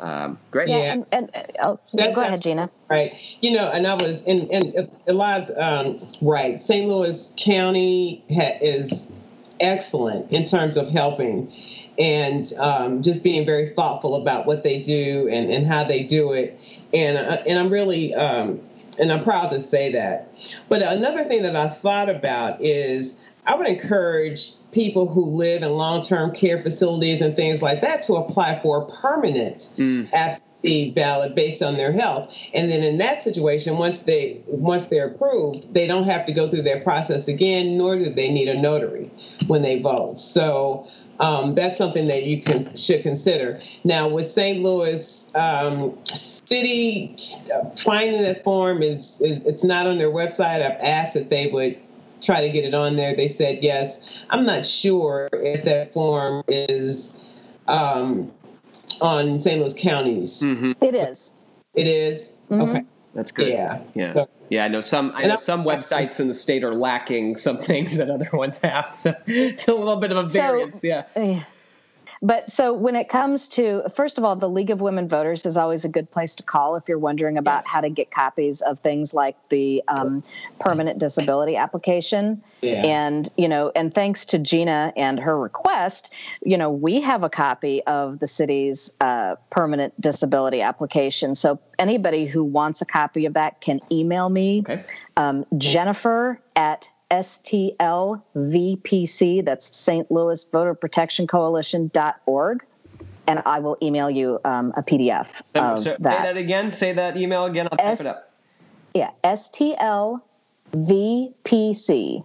um, great. Yeah, and, and oh, go ahead, Gena. Right. You know, and I was, and, and Elad's um, right. St. Louis County ha- is excellent in terms of helping and um, just being very thoughtful about what they do and, and how they do it. And, uh, and I'm really um, and I'm proud to say that. But another thing that I thought about is I would encourage people who live in long-term care facilities and things like that to apply for a permanent mm. absentee ballot based on their health. And then in that situation, once they once they're approved, they don't have to go through their process again, nor do they need a notary when they vote. So um, that's something that you can should consider. Now, with St. Louis um, City, finding that form is, is it's not on their website. I've asked that they would try to get it on there. They said yes. I'm not sure if that form is um, on St. Louis counties. Mm-hmm. It is. It is? Mm-hmm. Okay. That's good. Yeah. Yeah. So, yeah, I know some. I know some websites in the state are lacking some things that other ones have. So it's a little bit of a variance. So, yeah. But so when it comes to, first of all, the League of Women Voters is always a good place to call if you're wondering about yes. how to get copies of things like the um, permanent disability application. Yeah. And, you know, and thanks to Gena and her request, you know, we have a copy of the city's uh, permanent disability application. So anybody who wants a copy of that can email me, okay. um, Jennifer at STLVPC, that's St. Louis Voter Protection Coalition.org. And I will email you um, a PDF of so, that. Say that again. Say that email again. I'll type it up. Yeah, STL vpc.org.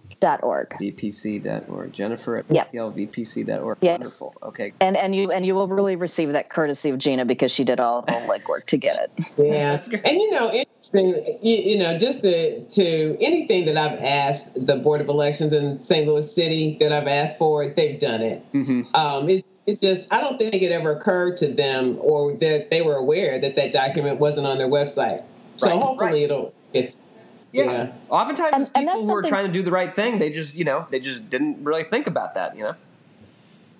vpc.org. Jennifer at yep. vpc.org. Yes. Wonderful. Okay. And and you and you will really receive that courtesy of Gena because she did all the legwork to get it. Yeah. That's great. And you know, interesting, you, you, know, just to, to anything that I've asked the Board of Elections in St. Louis City that I've asked for, they've done it. Mm-hmm. Um, it's, it's just, I don't think it ever occurred to them or that they were aware that that document wasn't on their website. So right. hopefully right. it'll get Yeah. yeah. Oftentimes, and, people who are trying to do the right thing, they just, you know, they just didn't really think about that, you know?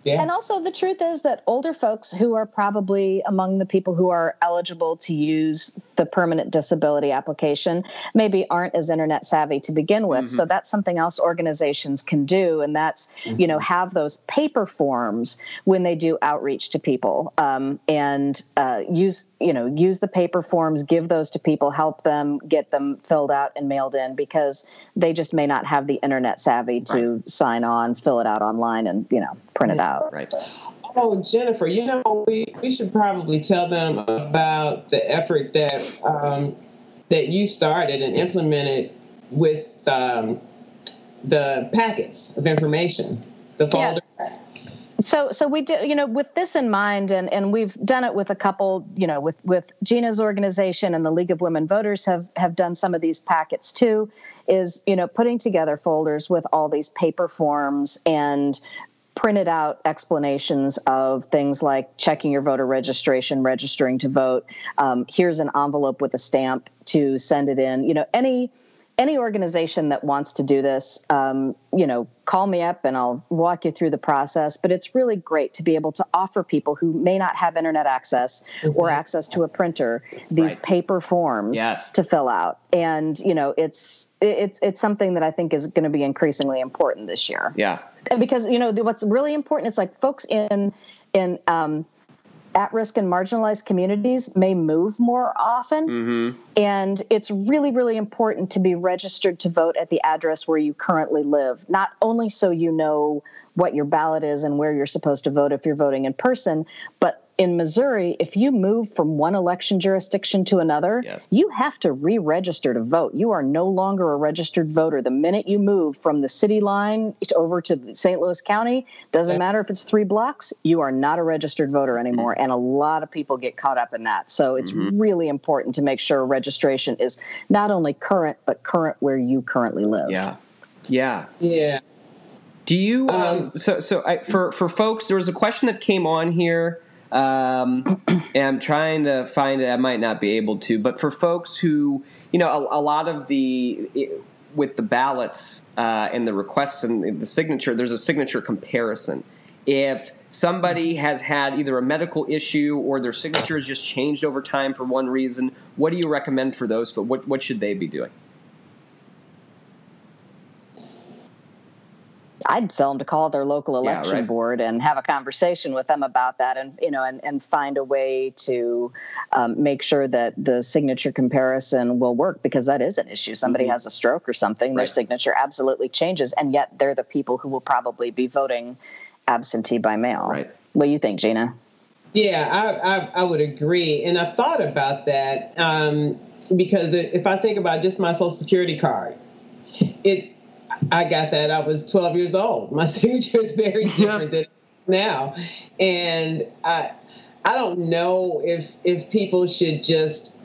Yeah. And also, the truth is that older folks who are probably among the people who are eligible to use the permanent disability application maybe aren't as internet savvy to begin with. Mm-hmm. So that's something else organizations can do, and that's mm-hmm. you know have those paper forms when they do outreach to people, um, and uh, use you know use the paper forms, give those to people, help them get them filled out and mailed in because they just may not have the internet savvy to right. sign on, fill it out online, and you know print it out. Right. Oh, Jennifer, you know, we, we should probably tell them about the effort that um, that you started and implemented with um, the packets of information, the folders. So, so we do, you know, with this in mind, and, and we've done it with a couple, you know, with, with Gena's organization and the League of Women Voters have, have done some of these packets too, is, you know, putting together folders with all these paper forms and printed out explanations of things like checking your voter registration, registering to vote. Um, here's an envelope with a stamp to send it in. You know, any any organization that wants to do this, um, you know, call me up and I'll walk you through the process. But it's really great to be able to offer people who may not have internet access mm-hmm. or access to a printer these right. paper forms yes. to fill out. And you know, it's it's it's something that I think is going to be increasingly important this year. Yeah, because you know what's really important is like folks in in um, at risk and marginalized communities may move more often. Mm-hmm. And it's really, really important to be registered to vote at the address where you currently live, not only so you know what your ballot is and where you're supposed to vote if you're voting in person, but in Missouri, if you move from one election jurisdiction to another, yes. you have to re register to vote. You are no longer a registered voter. The minute you move from the city line over to St. Louis County, doesn't matter if it's three blocks, you are not a registered voter anymore. Mm-hmm. And a lot of people get caught up in that. So it's mm-hmm. really important to make sure registration is not only current, but current where you currently live. Yeah. Yeah. Yeah. Do you um, um so so I, for for folks there was a question that came on here um, and I'm trying to find it. I might not be able to, but for folks who, you know, a, a lot of the it, with the ballots uh, and the requests and the signature, there's a signature comparison. If somebody has had either a medical issue or their signature has just changed over time for one reason, what do you recommend for those? But What what should they be doing? I'd tell them to call their local election yeah, right. board and have a conversation with them about that, and you know, and, and find a way to um, make sure that the signature comparison will work because that is an issue. Somebody mm-hmm. has a stroke or something, right. their signature absolutely changes, and yet they're the people who will probably be voting absentee by mail. Right. What do you think, Gena? Yeah, I, I, I would agree, and I thought about that um, because if I think about just my Social Security card, it I got that. I was 12 years old. My signature is very different than now, and I I don't know if if people should just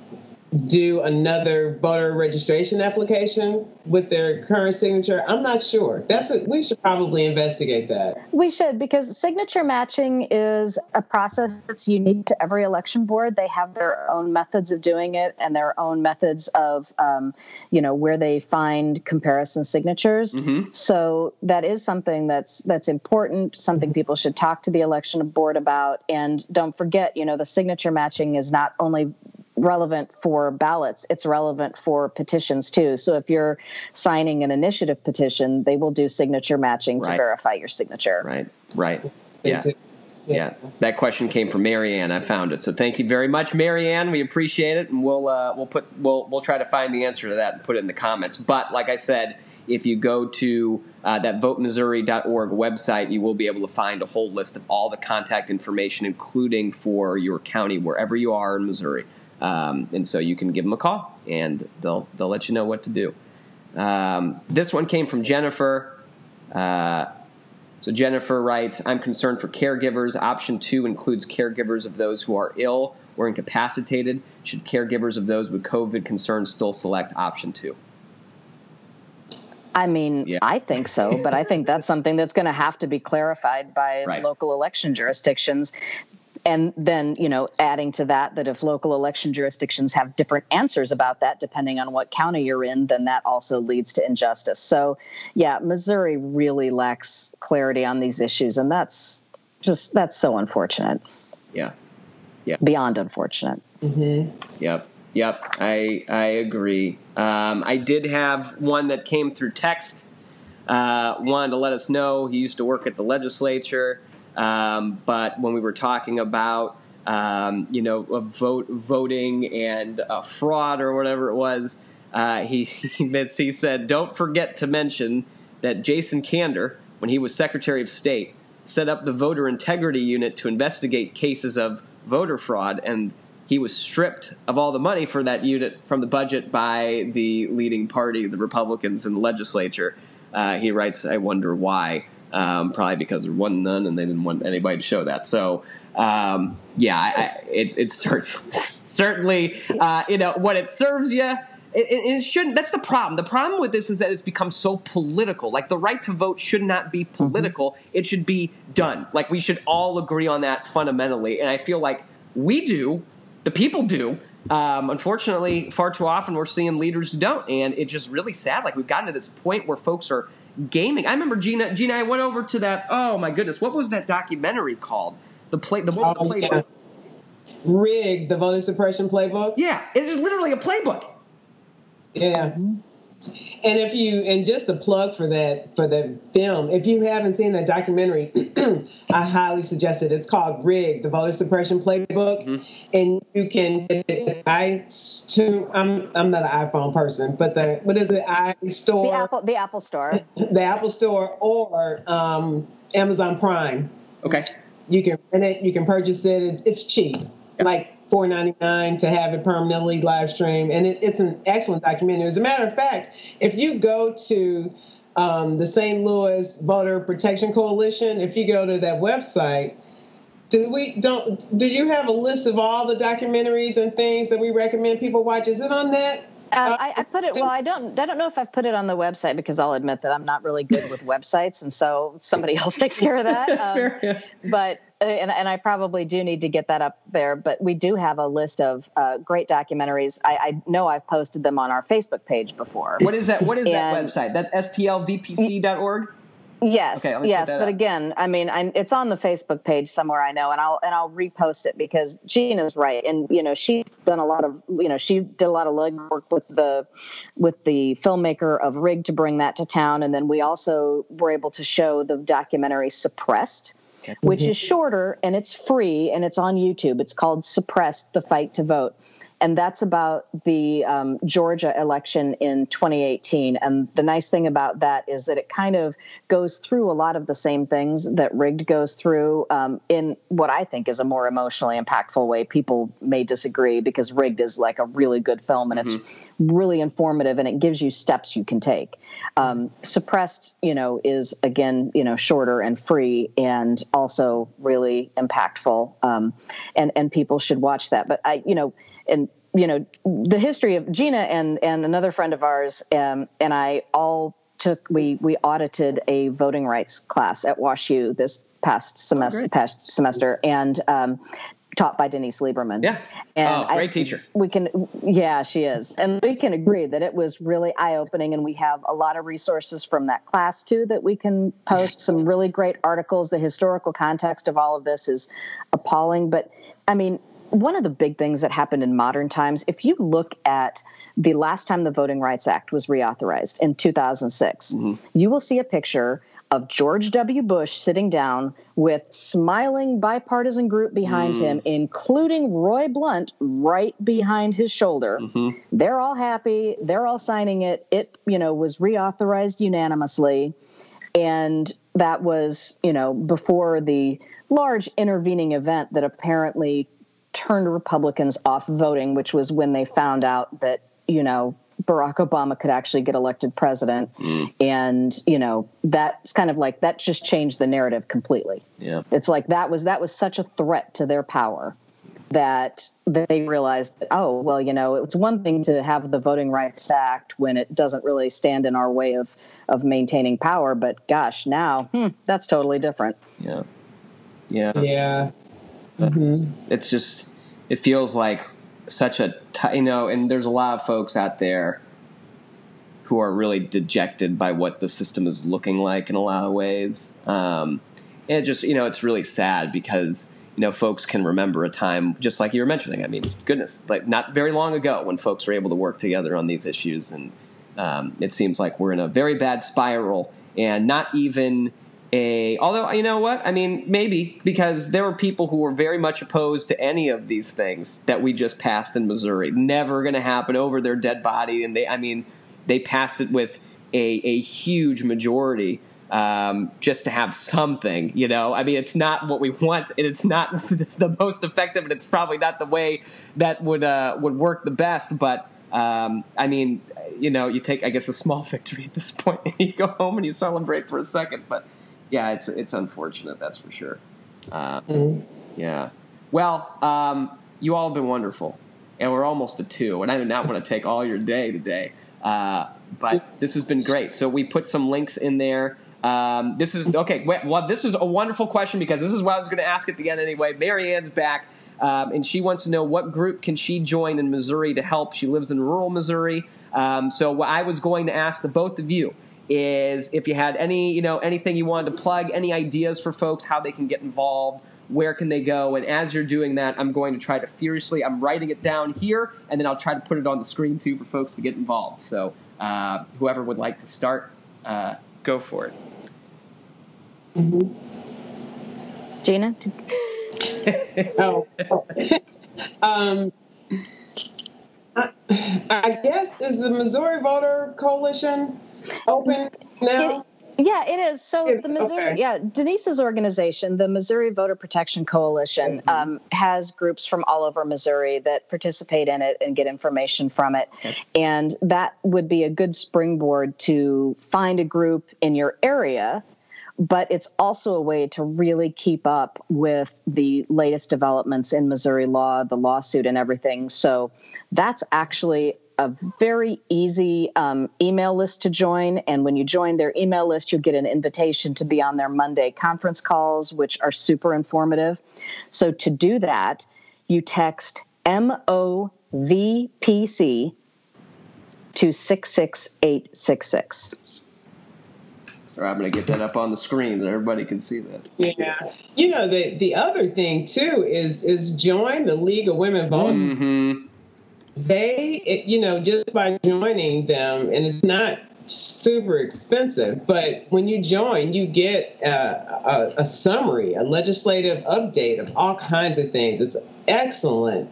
do another voter registration application with their current signature? I'm not sure. That's a, we should probably investigate that. We should because signature matching is a process that's unique to every election board. They have their own methods of doing it and their own methods of, um, you know, where they find comparison signatures. Mm-hmm. So that is something that's that's important. Something people should talk to the election board about. And don't forget, you know, the signature matching is not only relevant for ballots, it's relevant for petitions too. So if you're signing an initiative petition, they will do signature matching right. to verify your signature. Right, right. Yeah. Yeah, that question came from Marianne. I found it, so thank you very much, Marianne. We appreciate it, and we'll uh, we'll put we'll we'll try to find the answer to that and put it in the comments. But like I said, if you go to uh, that votemissouri.org website, you will be able to find a whole list of all the contact information, including for your county, wherever you are in Missouri. Um, and so you can give them a call, and they'll they'll let you know what to do. Um, this one came from Jennifer. Uh, so Jennifer writes, "I'm concerned for caregivers. Option two includes caregivers of those who are ill or incapacitated. Should caregivers of those with COVID concerns still select option two? I mean, yeah. I think so, but I think that's something that's going to have to be clarified by right. local election jurisdictions and then you know adding to that that if local election jurisdictions have different answers about that depending on what county you're in then that also leads to injustice. So yeah missouri really lacks clarity on these issues and that's just that's so unfortunate. Yeah. Yeah. Beyond unfortunate. Mm-hmm. yep. Yep. I i agree. Um, i did have one that came through text uh, wanted to let us know. He used to work at the legislature um, but when we were talking about um, you know vote voting and fraud or whatever it was, uh, he he, he said, "Don't forget to mention that Jason Kander, when he was Secretary of State, set up the Voter Integrity Unit to investigate cases of voter fraud and." He was stripped of all the money for that unit from the budget by the leading party, the Republicans in the legislature. Uh, he writes, I wonder why um, probably because there wasn't none and they didn't want anybody to show that. So, um, yeah, I, I, it's it's certainly uh, you know what it serves you. It, it, shouldn't. That's the problem. The problem with this is that it's become so political. Like the right to vote should not be mm-hmm. political. Mm-hmm. It should be done. Like we should all agree on that fundamentally. And I feel like we do. The people do. Um, unfortunately, far too often we're seeing leaders who don't, and it's just really sad. Like we've gotten to this point where folks are gaming. I remember Gena. Gena, I went over to that. Oh my goodness, what was that documentary called? The play. The, one the oh, playbook. Yeah. Rigged, the voter suppression playbook. Yeah, it is literally a playbook. Yeah. And if you and just a plug for that for the film, if you haven't seen that documentary, I highly suggest it. It's called Rigged, the voter suppression playbook, mm-hmm. and you can I to I'm I'm not an iPhone person, but the what is it? i store the Apple the Apple Store, the Apple Store or um, Amazon Prime. Okay, you can rent it, you can purchase it. It's, it's cheap, yep. like four ninety nine to have it permanently live stream, and it, it's an excellent documentary. As a matter of fact, if you go to um, the St. Louis Voter Protection Coalition, if you go to that website, do we don't do you have a list of all the documentaries and things that we recommend people watch? Is it on that? Um, I, I, put it. Well, I don't. I don't know if I've put it on the website because I'll admit that I'm not really good with websites, and so somebody else takes care of that. Um, fair, yeah. But uh, and, and I probably do need to get that up there. But we do have a list of uh, great documentaries. I, I, know I've posted them on our Facebook page before. What is that? What is and, that website? That's stlvpc.org. Yes, okay, yes, but up. again, I mean, I'm, it's on the Facebook page somewhere I know, and I'll and I'll repost it because Gena's right, and you know she's done a lot of you know she did a lot of legwork with the with the filmmaker of Rigged to bring that to town, and then we also were able to show the documentary Suppressed, which mm-hmm. is shorter and it's free and it's on YouTube. It's called Suppressed: The Fight to Vote and that's about the um, Georgia election in 2018. And the nice thing about that is that it kind of goes through a lot of the same things that Rigged goes through um, in what I think is a more emotionally impactful way. People may disagree because Rigged is like a really good film and mm-hmm. it's really informative and it gives you steps you can take. Um, suppressed, you know, is again, you know, shorter and free and also really impactful. Um, and and people should watch that. But I, you know and you know the history of Gena and and another friend of ours um, and I all took we we audited a voting rights class at WashU this past semester oh, past semester and um, taught by Denise Lieberman. Yeah. And oh, great I, teacher. We can, yeah, she is. And we can agree that it was really eye opening. And we have a lot of resources from that class too that we can post some really great articles. The historical context of all of this is appalling. But I mean, one of the big things that happened in modern times, if you look at the last time the Voting Rights Act was reauthorized in 2006, mm-hmm. you will see a picture of George W. Bush sitting down with smiling bipartisan group behind mm. him, including Roy Blunt right behind his shoulder. Mm-hmm. They're all happy. They're all signing it. It, you know, was reauthorized unanimously. And that was, you know, before the large intervening event that apparently turned Republicans off voting, which was when they found out that, you know, Barack Obama could actually get elected president. Mm. And, you know, that's kind of like that just changed the narrative completely. Yeah. It's like that was that was such a threat to their power that they realized that, oh, well, you know, it's one thing to have the Voting Rights Act when it doesn't really stand in our way of of maintaining power, but gosh, now hmm, that's totally different. Yeah. Yeah. Yeah. Mm-hmm. It's just it feels like such a t- you know, and there's a lot of folks out there who are really dejected by what the system is looking like in a lot of ways. Um, and it just you know it's really sad because you know folks can remember a time just like you were mentioning. I mean, goodness, like not very long ago when folks were able to work together on these issues, and um, it seems like we're in a very bad spiral, and not even a. Although you know what, I mean, maybe because there were people who were very much opposed to any of these things that we just passed in Missouri. Never going to happen over their dead body, and they, I mean, they passed it with a, a huge majority um, just to have something, you know. I mean, it's not what we want, and it's not it's the most effective, and it's probably not the way that would uh, would work the best. But um, I mean, you know, you take I guess a small victory at this point, and you go home and you celebrate for a second. But yeah, it's it's unfortunate, that's for sure. Uh, mm-hmm. Yeah. Well, um, you all have been wonderful, and we're almost at two, and I do not want to take all your day today. Uh, but this has been great. So we put some links in there. Um, this is okay. Well, this is a wonderful question because this is what I was going to ask at the end anyway. Marianne's back, um, and she wants to know what group can she join in Missouri to help. She lives in rural Missouri. Um, so what I was going to ask the both of you is if you had any, you know, anything you wanted to plug, any ideas for folks how they can get involved. Where can they go? And as you're doing that, I'm going to try to furiously. I'm writing it down here, and then I'll try to put it on the screen too for folks to get involved. So, uh, whoever would like to start, uh, go for it. Mm-hmm. Gena? oh. um, I, I, guess is the Missouri Voter Coalition open now? It, yeah, it is. So the Missouri, okay. yeah, Denise's organization, the Missouri Voter Protection Coalition, mm-hmm. um, has groups from all over Missouri that participate in it and get information from it, okay. and that would be a good springboard to find a group in your area but it's also a way to really keep up with the latest developments in Missouri law, the lawsuit, and everything. So that's actually a very easy um, email list to join. And when you join their email list, you'll get an invitation to be on their Monday conference calls, which are super informative. So to do that, you text MOVPC to 66866. Or I'm going to get that up on the screen so everybody can see that. Yeah, you know the the other thing too is is join the League of Women Voters. Mm-hmm. They, it, you know, just by joining them, and it's not super expensive, but when you join, you get a, a, a summary, a legislative update of all kinds of things. It's excellent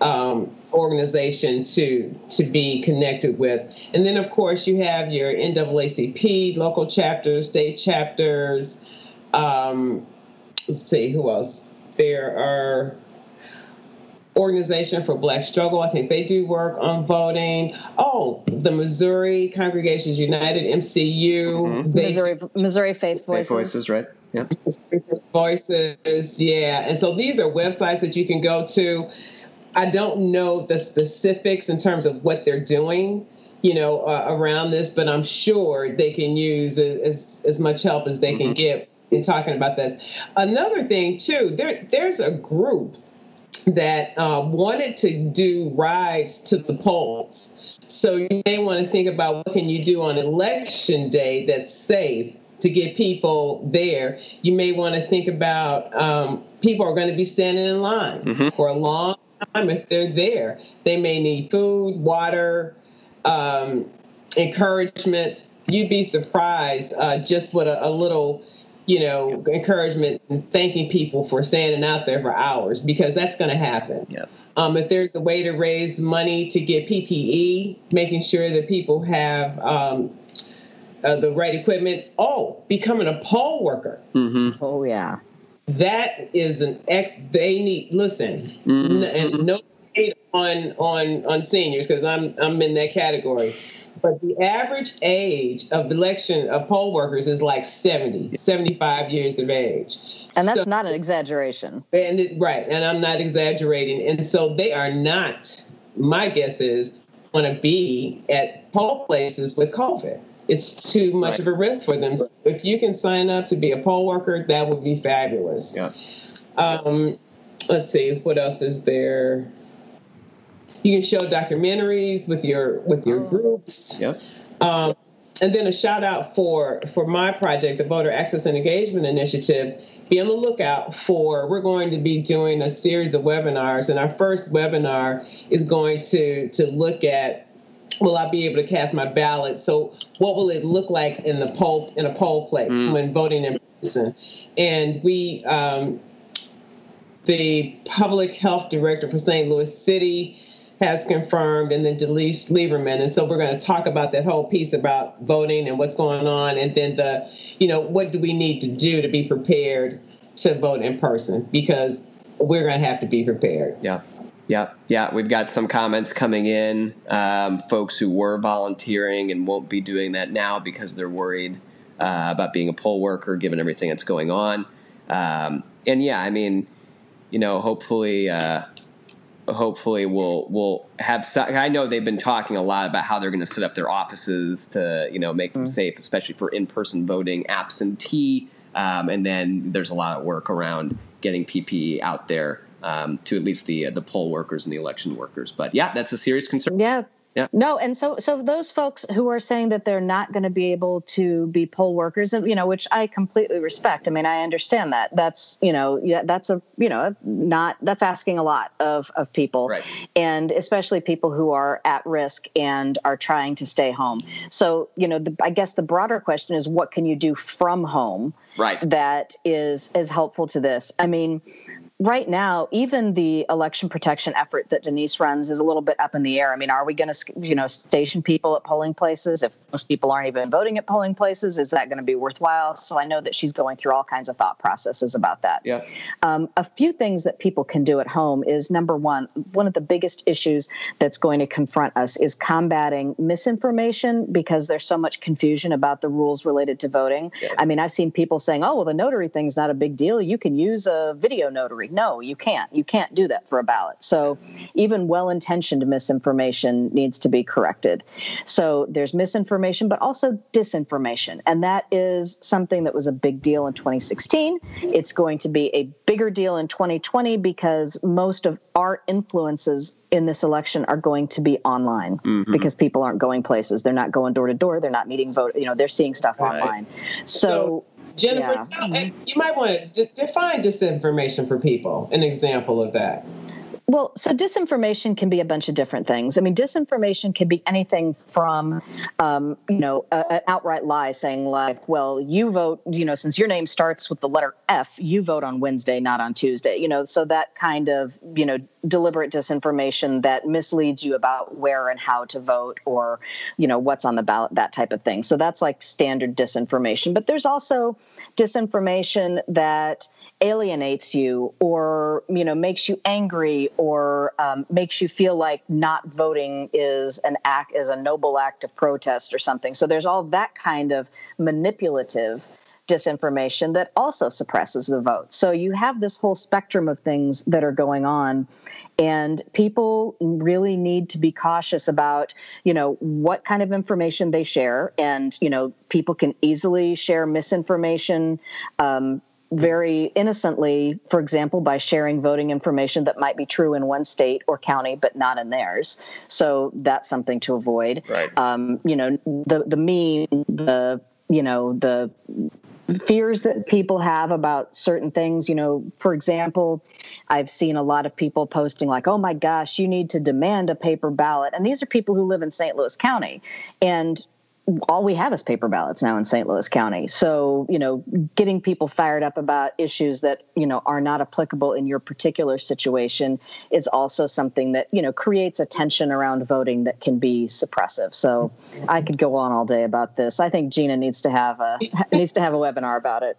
um, organization to to be connected with. And then, of course, you have your NAACP local chapters, state chapters. Um, let's see who else. There are organization for black struggle i think they do work on voting oh the missouri congregations united mcu mm-hmm. they, missouri missouri faith voices. voices right yeah voices yeah and so these are websites that you can go to I don't know the specifics in terms of what they're doing, you know, uh, around this, but I'm sure they can use as as much help as they mm-hmm. can get in talking about this. Another thing too, there there's a group that uh, wanted to do rides to the polls. So you may want to think about what can you do on election day that's safe to get people there. You may want to think about um, people are going to be standing in line mm-hmm. for a long time if they're there. They may need food, water, um, encouragement. You'd be surprised uh, just what a, a little you know, encouragement and thanking people for standing out there for hours because that's going to happen. Yes. Um, if there's a way to raise money to get PPE, making sure that people have um, uh, the right equipment. Oh, becoming a poll worker. Mm-hmm. Oh yeah that is an ex. They need listen, mm-hmm. and no hate on on on seniors because I'm I'm in that category. But the average age of election of poll workers is like 70, 75 years of age. And that's so, not an exaggeration. And it, right, and I'm not exaggerating. And so they are not. My guess is going to be at poll places with COVID it's too much right. of a risk for them. So if you can sign up to be a poll worker, that would be fabulous. Yeah. Um, let's see, what else is there? You can show documentaries with your with your oh. groups. Yep. Um, and then a shout out for for my project, the Voter Access and Engagement Initiative. Be on the lookout for. We're going to be doing a series of webinars, and our first webinar is going to to look at will I be able to cast my ballot? So what will it look like in the poll in a poll place mm. when voting in person? And we, um, the public health director for St. Louis City has confirmed, and then Denise Lieberman. And so we're going to talk about that whole piece about voting and what's going on, and then the, you know, what do we need to do to be prepared to vote in person because we're going to have to be prepared. Yeah. Yeah, yeah, we've got some comments coming in. Um, folks who were volunteering and won't be doing that now because they're worried uh, about being a poll worker, given everything that's going on. Um, and yeah, I mean, you know, hopefully, uh, hopefully we'll we'll have. I know they've been talking a lot about how they're going to set up their offices to you know make them mm-hmm. safe, especially for in person voting, absentee, um, and then there's a lot of work around getting PPE out there um, to at least the uh, the poll workers and the election workers. But yeah, that's a serious concern. Yeah. Yeah. No, and so so those folks who are saying that they're not going to be able to be poll workers, and you know, which I completely respect. I mean, I understand that. That's you know, yeah, that's a you know, not that's asking a lot of of people, right. and especially people who are at risk and are trying to stay home. So you know, the, I guess the broader question is, what can you do from home? Right. That is is helpful to this. I mean, right now, even the election protection effort that Denise runs is a little bit up in the air. I mean, are we going to, you know, station people at polling places? If most people aren't even voting at polling places, is that going to be worthwhile? So I know that she's going through all kinds of thought processes about that. Yeah. Um, a few things that people can do at home is number one, one of the biggest issues that's going to confront us is combating misinformation because there's so much confusion about the rules related to voting. Yeah. I mean, I've seen people saying, "Oh, well, the notary thing's not a big deal. You can use a video notary." No, you can't. You can't do that for a ballot. So even well intentioned misinformation needs to be corrected. So there's misinformation, but also disinformation. And that is something that was a big deal in 2016. It's going to be a bigger deal in 2020 because most of our influences in this election are going to be online mm-hmm. because people aren't going places. They're not going door to door. They're not meeting vote. You know, they're seeing stuff right. online. So, so Jennifer, yeah. tell, mm-hmm. you might want to d- define disinformation for people. An example of that. Well, so disinformation can be a bunch of different things. I mean, disinformation can be anything from, um, you know, an outright lie saying like, "Well, you vote, you know, since your name starts with the letter F, you vote on Wednesday, not on Tuesday." You know, so that kind of, you know, deliberate disinformation that misleads you about where and how to vote, or, you know, what's on the ballot, that type of thing. So that's like standard disinformation. But there's also disinformation that alienates you or you know makes you angry or um, makes you feel like not voting is an act is a noble act of protest or something. So there's all that kind of manipulative disinformation that also suppresses the vote. So you have this whole spectrum of things that are going on and people really need to be cautious about you know what kind of information they share. And you know people can easily share misinformation um, very innocently, for example, by sharing voting information that might be true in one state or county but not in theirs. So that's something to avoid. Right. Um, you know, the the mean, the you know the fears that people have about certain things you know for example i've seen a lot of people posting like oh my gosh you need to demand a paper ballot and these are people who live in st louis county and all we have is paper ballots now in St. Louis County. So, you know, getting people fired up about issues that, you know, are not applicable in your particular situation is also something that, you know, creates a tension around voting that can be suppressive. So, I could go on all day about this. I think Gena needs to have a needs to have a webinar about it.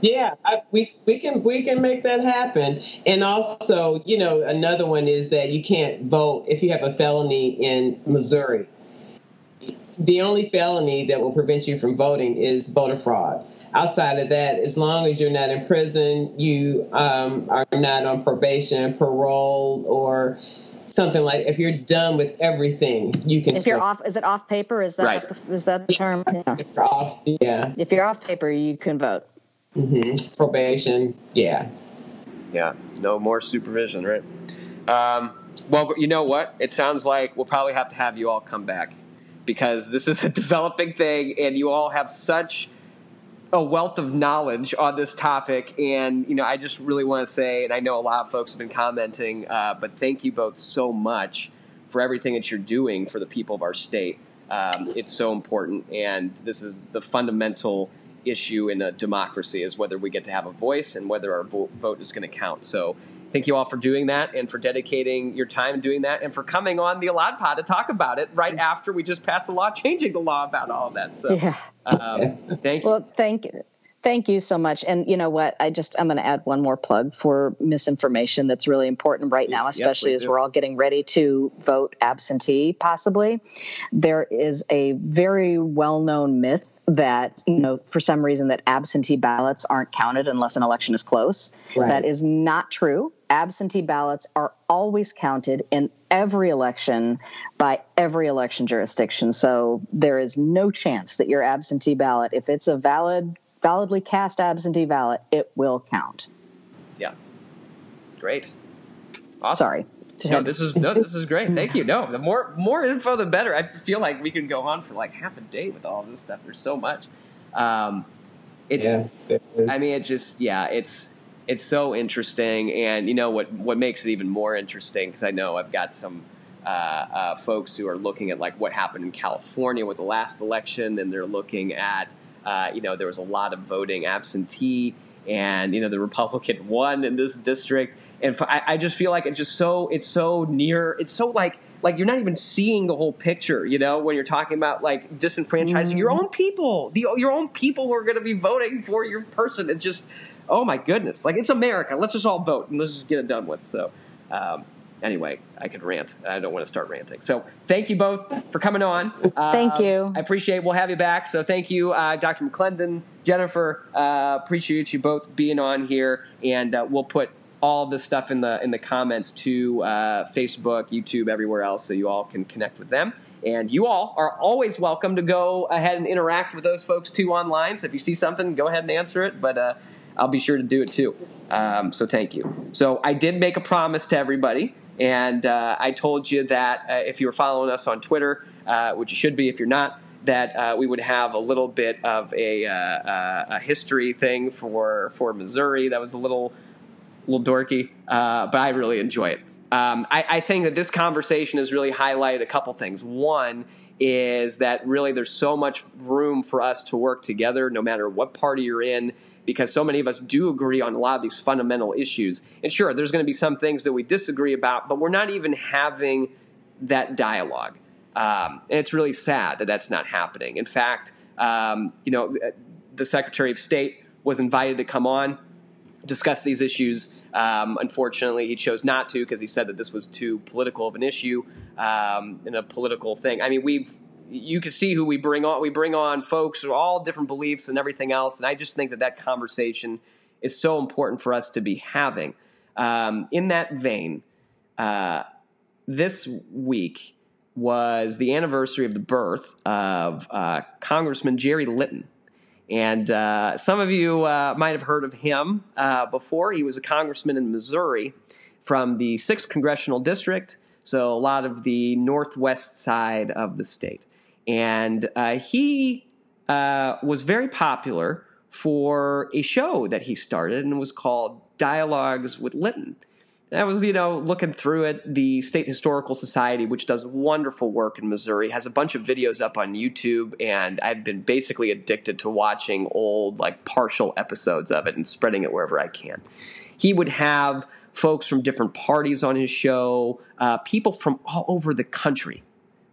Yeah, I, we we can we can make that happen. And also, you know, another one is that you can't vote if you have a felony in Missouri the only felony that will prevent you from voting is voter fraud. Outside of that, as long as you're not in prison, you um, are not on probation, parole, or something like. If you're done with everything, you can. If you're off, is it off paper? Is that right. the, is that the term? Yeah. If you're off, yeah. If you're off paper, you can vote. Mm-hmm. Probation, yeah. Yeah, no more supervision, right? Um, well, you know what? It sounds like we'll probably have to have you all come back because this is a developing thing, and you all have such a wealth of knowledge on this topic. And you know, I just really want to say, and I know a lot of folks have been commenting, uh, but thank you both so much for everything that you're doing for the people of our state. Um, it's so important, and this is the fundamental issue in a democracy: is whether we get to have a voice and whether our vote is going to count. So thank you all for doing that and for dedicating your time doing that and for coming on the Elad Pod to talk about it right after we just passed a law changing the law about all of that. So, yeah. um, thank you. Well, thank you. Thank you so much. And you know what? I just I'm going to add one more plug for misinformation that's really important right now, especially yes, as we're all getting ready to vote absentee possibly. There is a very well-known myth that you know for some reason that absentee ballots aren't counted unless an election is close right. that is not true absentee ballots are always counted in every election by every election jurisdiction so there is no chance that your absentee ballot if it's a valid validly cast absentee ballot it will count yeah great awesome sorry no, this is no, this is great. Thank you. No, the more more info, the better. I feel like we can go on for like half a day with all this stuff. There's so much. Um, it's. Yeah, I mean, it just yeah, it's it's so interesting, and you know what what makes it even more interesting because I know I've got some. Uh, uh, folks who are looking at like what happened in California with the last election, and they're looking at uh, you know there was a lot of voting absentee, and you know the Republican won in this district, and I, I just feel like it's just so it's so near it's so like like you're not even seeing the whole picture you know when you're talking about like disenfranchising mm. your own people the your own people who are going to be voting for your person. It's just oh my goodness. Like it's america. Let's just all vote and let's just get it done with. So um, anyway i could rant i don't want to start ranting so thank you both for coming on uh, thank you i appreciate we'll have you back so thank you uh, dr mcclendon jennifer uh, appreciate you both being on here and uh, we'll put all this stuff in the in the comments to uh, Facebook, YouTube, everywhere else, so you all can connect with them. And you all are always welcome to go ahead and interact with those folks too online. So if you see something, go ahead and answer it. But uh, I'll be sure to do it too. Um, so thank you. So I did make a promise to everybody, and uh, I told you that uh, if you were following us on Twitter, uh, which you should be if you're not, that uh, we would have a little bit of a, uh, a, history thing for for Missouri. That was a little little dorky, but I really enjoy it. Um, I, I, think that this conversation has really highlighted a couple things. One is that really there's so much room for us to work together, no matter what party you're in, because so many of us do agree on a lot of these fundamental issues. And sure, there's going to be some things that we disagree about, but we're not even having that dialogue. Um, and it's really sad that that's not happening. In fact, um, you know, the Secretary of State was invited to come on discuss these issues. Um, unfortunately, he chose not to because he said that this was too political of an issue um, and a political thing. I mean, we've you can see who we bring on. We bring on folks with all different beliefs and everything else, and I just think that that conversation is so important for us to be having. Um, in that vein, uh, this week was the anniversary of the birth of uh, Congressman Jerry Litton. And uh, some of you uh, might have heard of him uh, before. He was a congressman in Missouri from the 6th Congressional District, so a lot of the northwest side of the state. And uh, he uh, was very popular for a show that he started and it was called Dialogues with Litton. I was, you know, looking through it. The State Historical Society, which does wonderful work in Missouri, has a bunch of videos up on YouTube, and I've been basically addicted to watching old, like, partial episodes of it and spreading it wherever I can. He would have folks from different parties on his show, uh, people from all over the country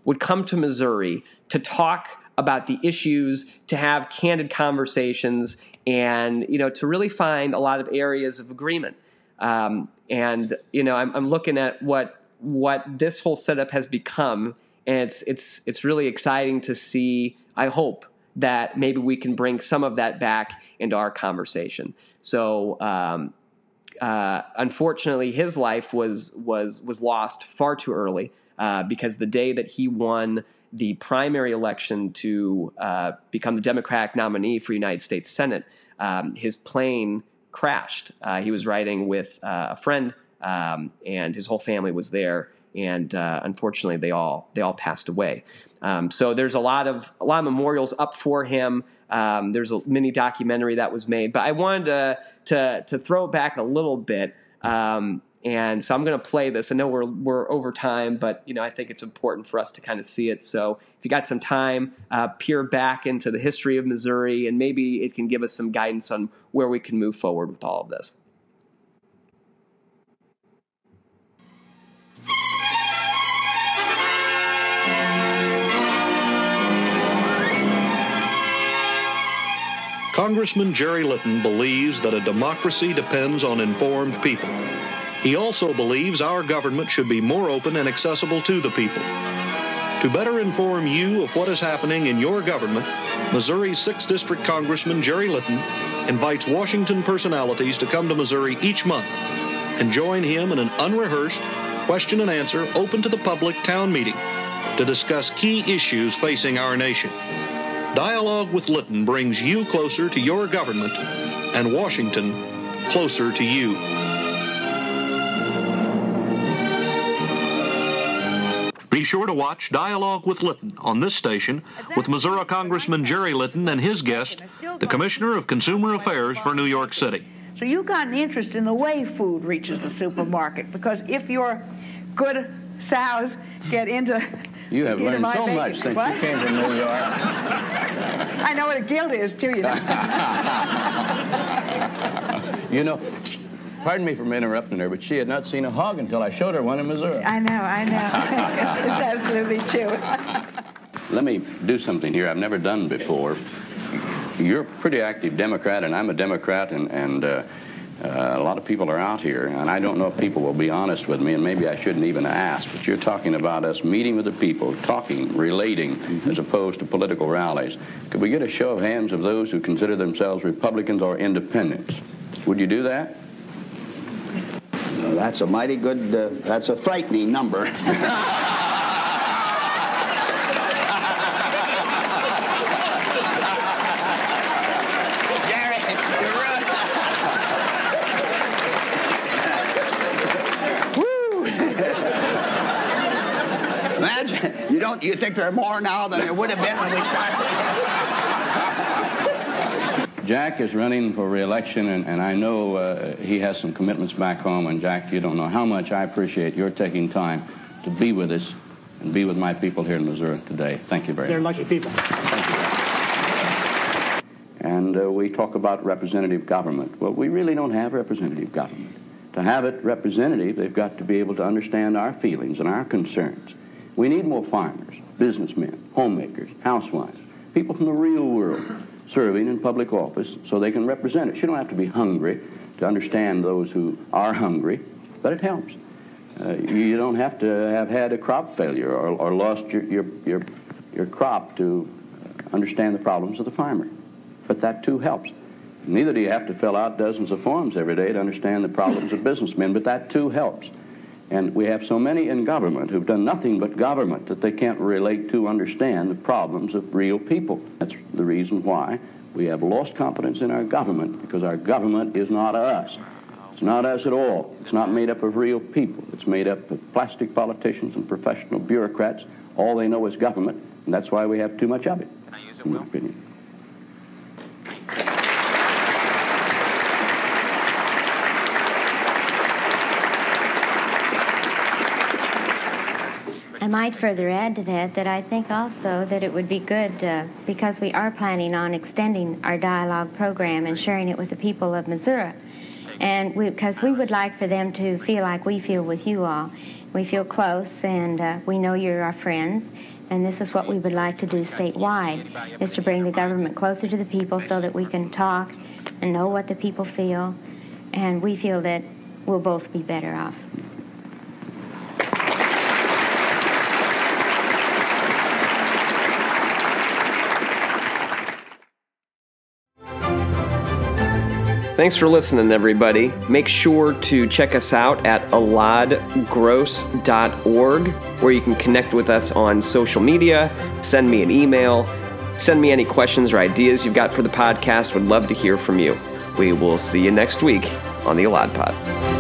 would come to Missouri to talk about the issues, to have candid conversations, and, you know, to really find a lot of areas of agreement. Um, and you know, I'm, I'm looking at what what this whole setup has become, and it's it's it's really exciting to see. I hope that maybe we can bring some of that back into our conversation. So, um, uh, unfortunately, his life was was was lost far too early uh, because the day that he won the primary election to uh, become the Democratic nominee for United States Senate, um, his plane crashed. Uh, he was riding with uh, a friend, um, and his whole family was there. And uh, unfortunately, they all they all passed away. Um, so there's a lot of a lot of memorials up for him. Um, there's a mini documentary that was made, but I wanted to to, to throw back a little bit. Um, and so I'm going to play this. I know we're we're over time, but you know I think it's important for us to kind of see it. So if you got some time, uh, peer back into the history of Missouri, and maybe it can give us some guidance on where we can move forward with all of this. Congressman Jerry Litton believes that a democracy depends on informed people. He also believes our government should be more open and accessible to the people. To better inform you of what is happening in your government, Missouri's 6th District Congressman Jerry Litton invites Washington personalities to come to Missouri each month and join him in an unrehearsed, question and answer, open to the public town meeting to discuss key issues facing our nation. Dialogue with Litton brings you closer to your government and Washington closer to you. Sure to watch Dialogue with Litton on this station with Missouri Congressman Jerry Litton and his guest, the Commissioner of Consumer Affairs for New York City. So you've got an interest in the way food reaches the supermarket because if your good sows get into you have learned so bacon. much since what? you came to New York. I know what a gilt is, too, you know. you know, pardon me for interrupting her, but she had not seen a hog until I showed her one in Missouri. I know, I know. it's absolutely true. Let me do something here I've never done before. You're a pretty active Democrat, and I'm a Democrat, and, and uh, uh, a lot of people are out here, and I don't know if people will be honest with me, and maybe I shouldn't even ask, but you're talking about us meeting with the people, talking, relating, mm-hmm. as opposed to political rallies. Could we get a show of hands of those who consider themselves Republicans or independents? Would you do that? That's a mighty good, uh, that's a frightening number. Jerry, you're running. Woo! Imagine, you don't? You think there are more now than there would have been when we started? Jack is running for reelection, and, and I know uh, he has some commitments back home. And Jack, you don't know how much I appreciate your taking time to be with us and be with my people here in Missouri today. Thank you very They're much. They're lucky people. Thank you. And uh, we talk about representative government. Well, we really don't have representative government. To have it representative, they've got to be able to understand our feelings and our concerns. We need more farmers, businessmen, homemakers, housewives, people from the real world serving in public office so they can represent us. You don't have to be hungry to understand those who are hungry, but it helps. Uh, you don't have to have had a crop failure or, or lost your, your, your, your crop to understand the problems of the farmer. But that too helps. Neither do you have to fill out dozens of forms every day to understand the problems of businessmen, but that too helps. And we have so many in government who've done nothing but government that they can't relate to understand the problems of real people. That's the reason why we have lost confidence in our government because our government is not us. It's not us at all. It's not made up of real people. It's made up of plastic politicians and professional bureaucrats. All they know is government, and that's why we have too much of it, in my opinion. Might further add to that that I think also that it would be good uh, because we are planning on extending our dialogue program and sharing it with the people of Missouri. And because we, we, would like for them to feel like we feel with you all. We feel close and uh, we know you're our friends. And this is what we would like to do statewide, is to bring the government closer to the people so that we can talk and know what the people feel. And we feel that we'll both be better off. Thanks for listening, everybody. Make sure to check us out at eladgross.org, where you can connect with us on social media, send me an email, send me any questions or ideas you've got for the podcast. Would love to hear from you. We will see you next week on the Elad Pod.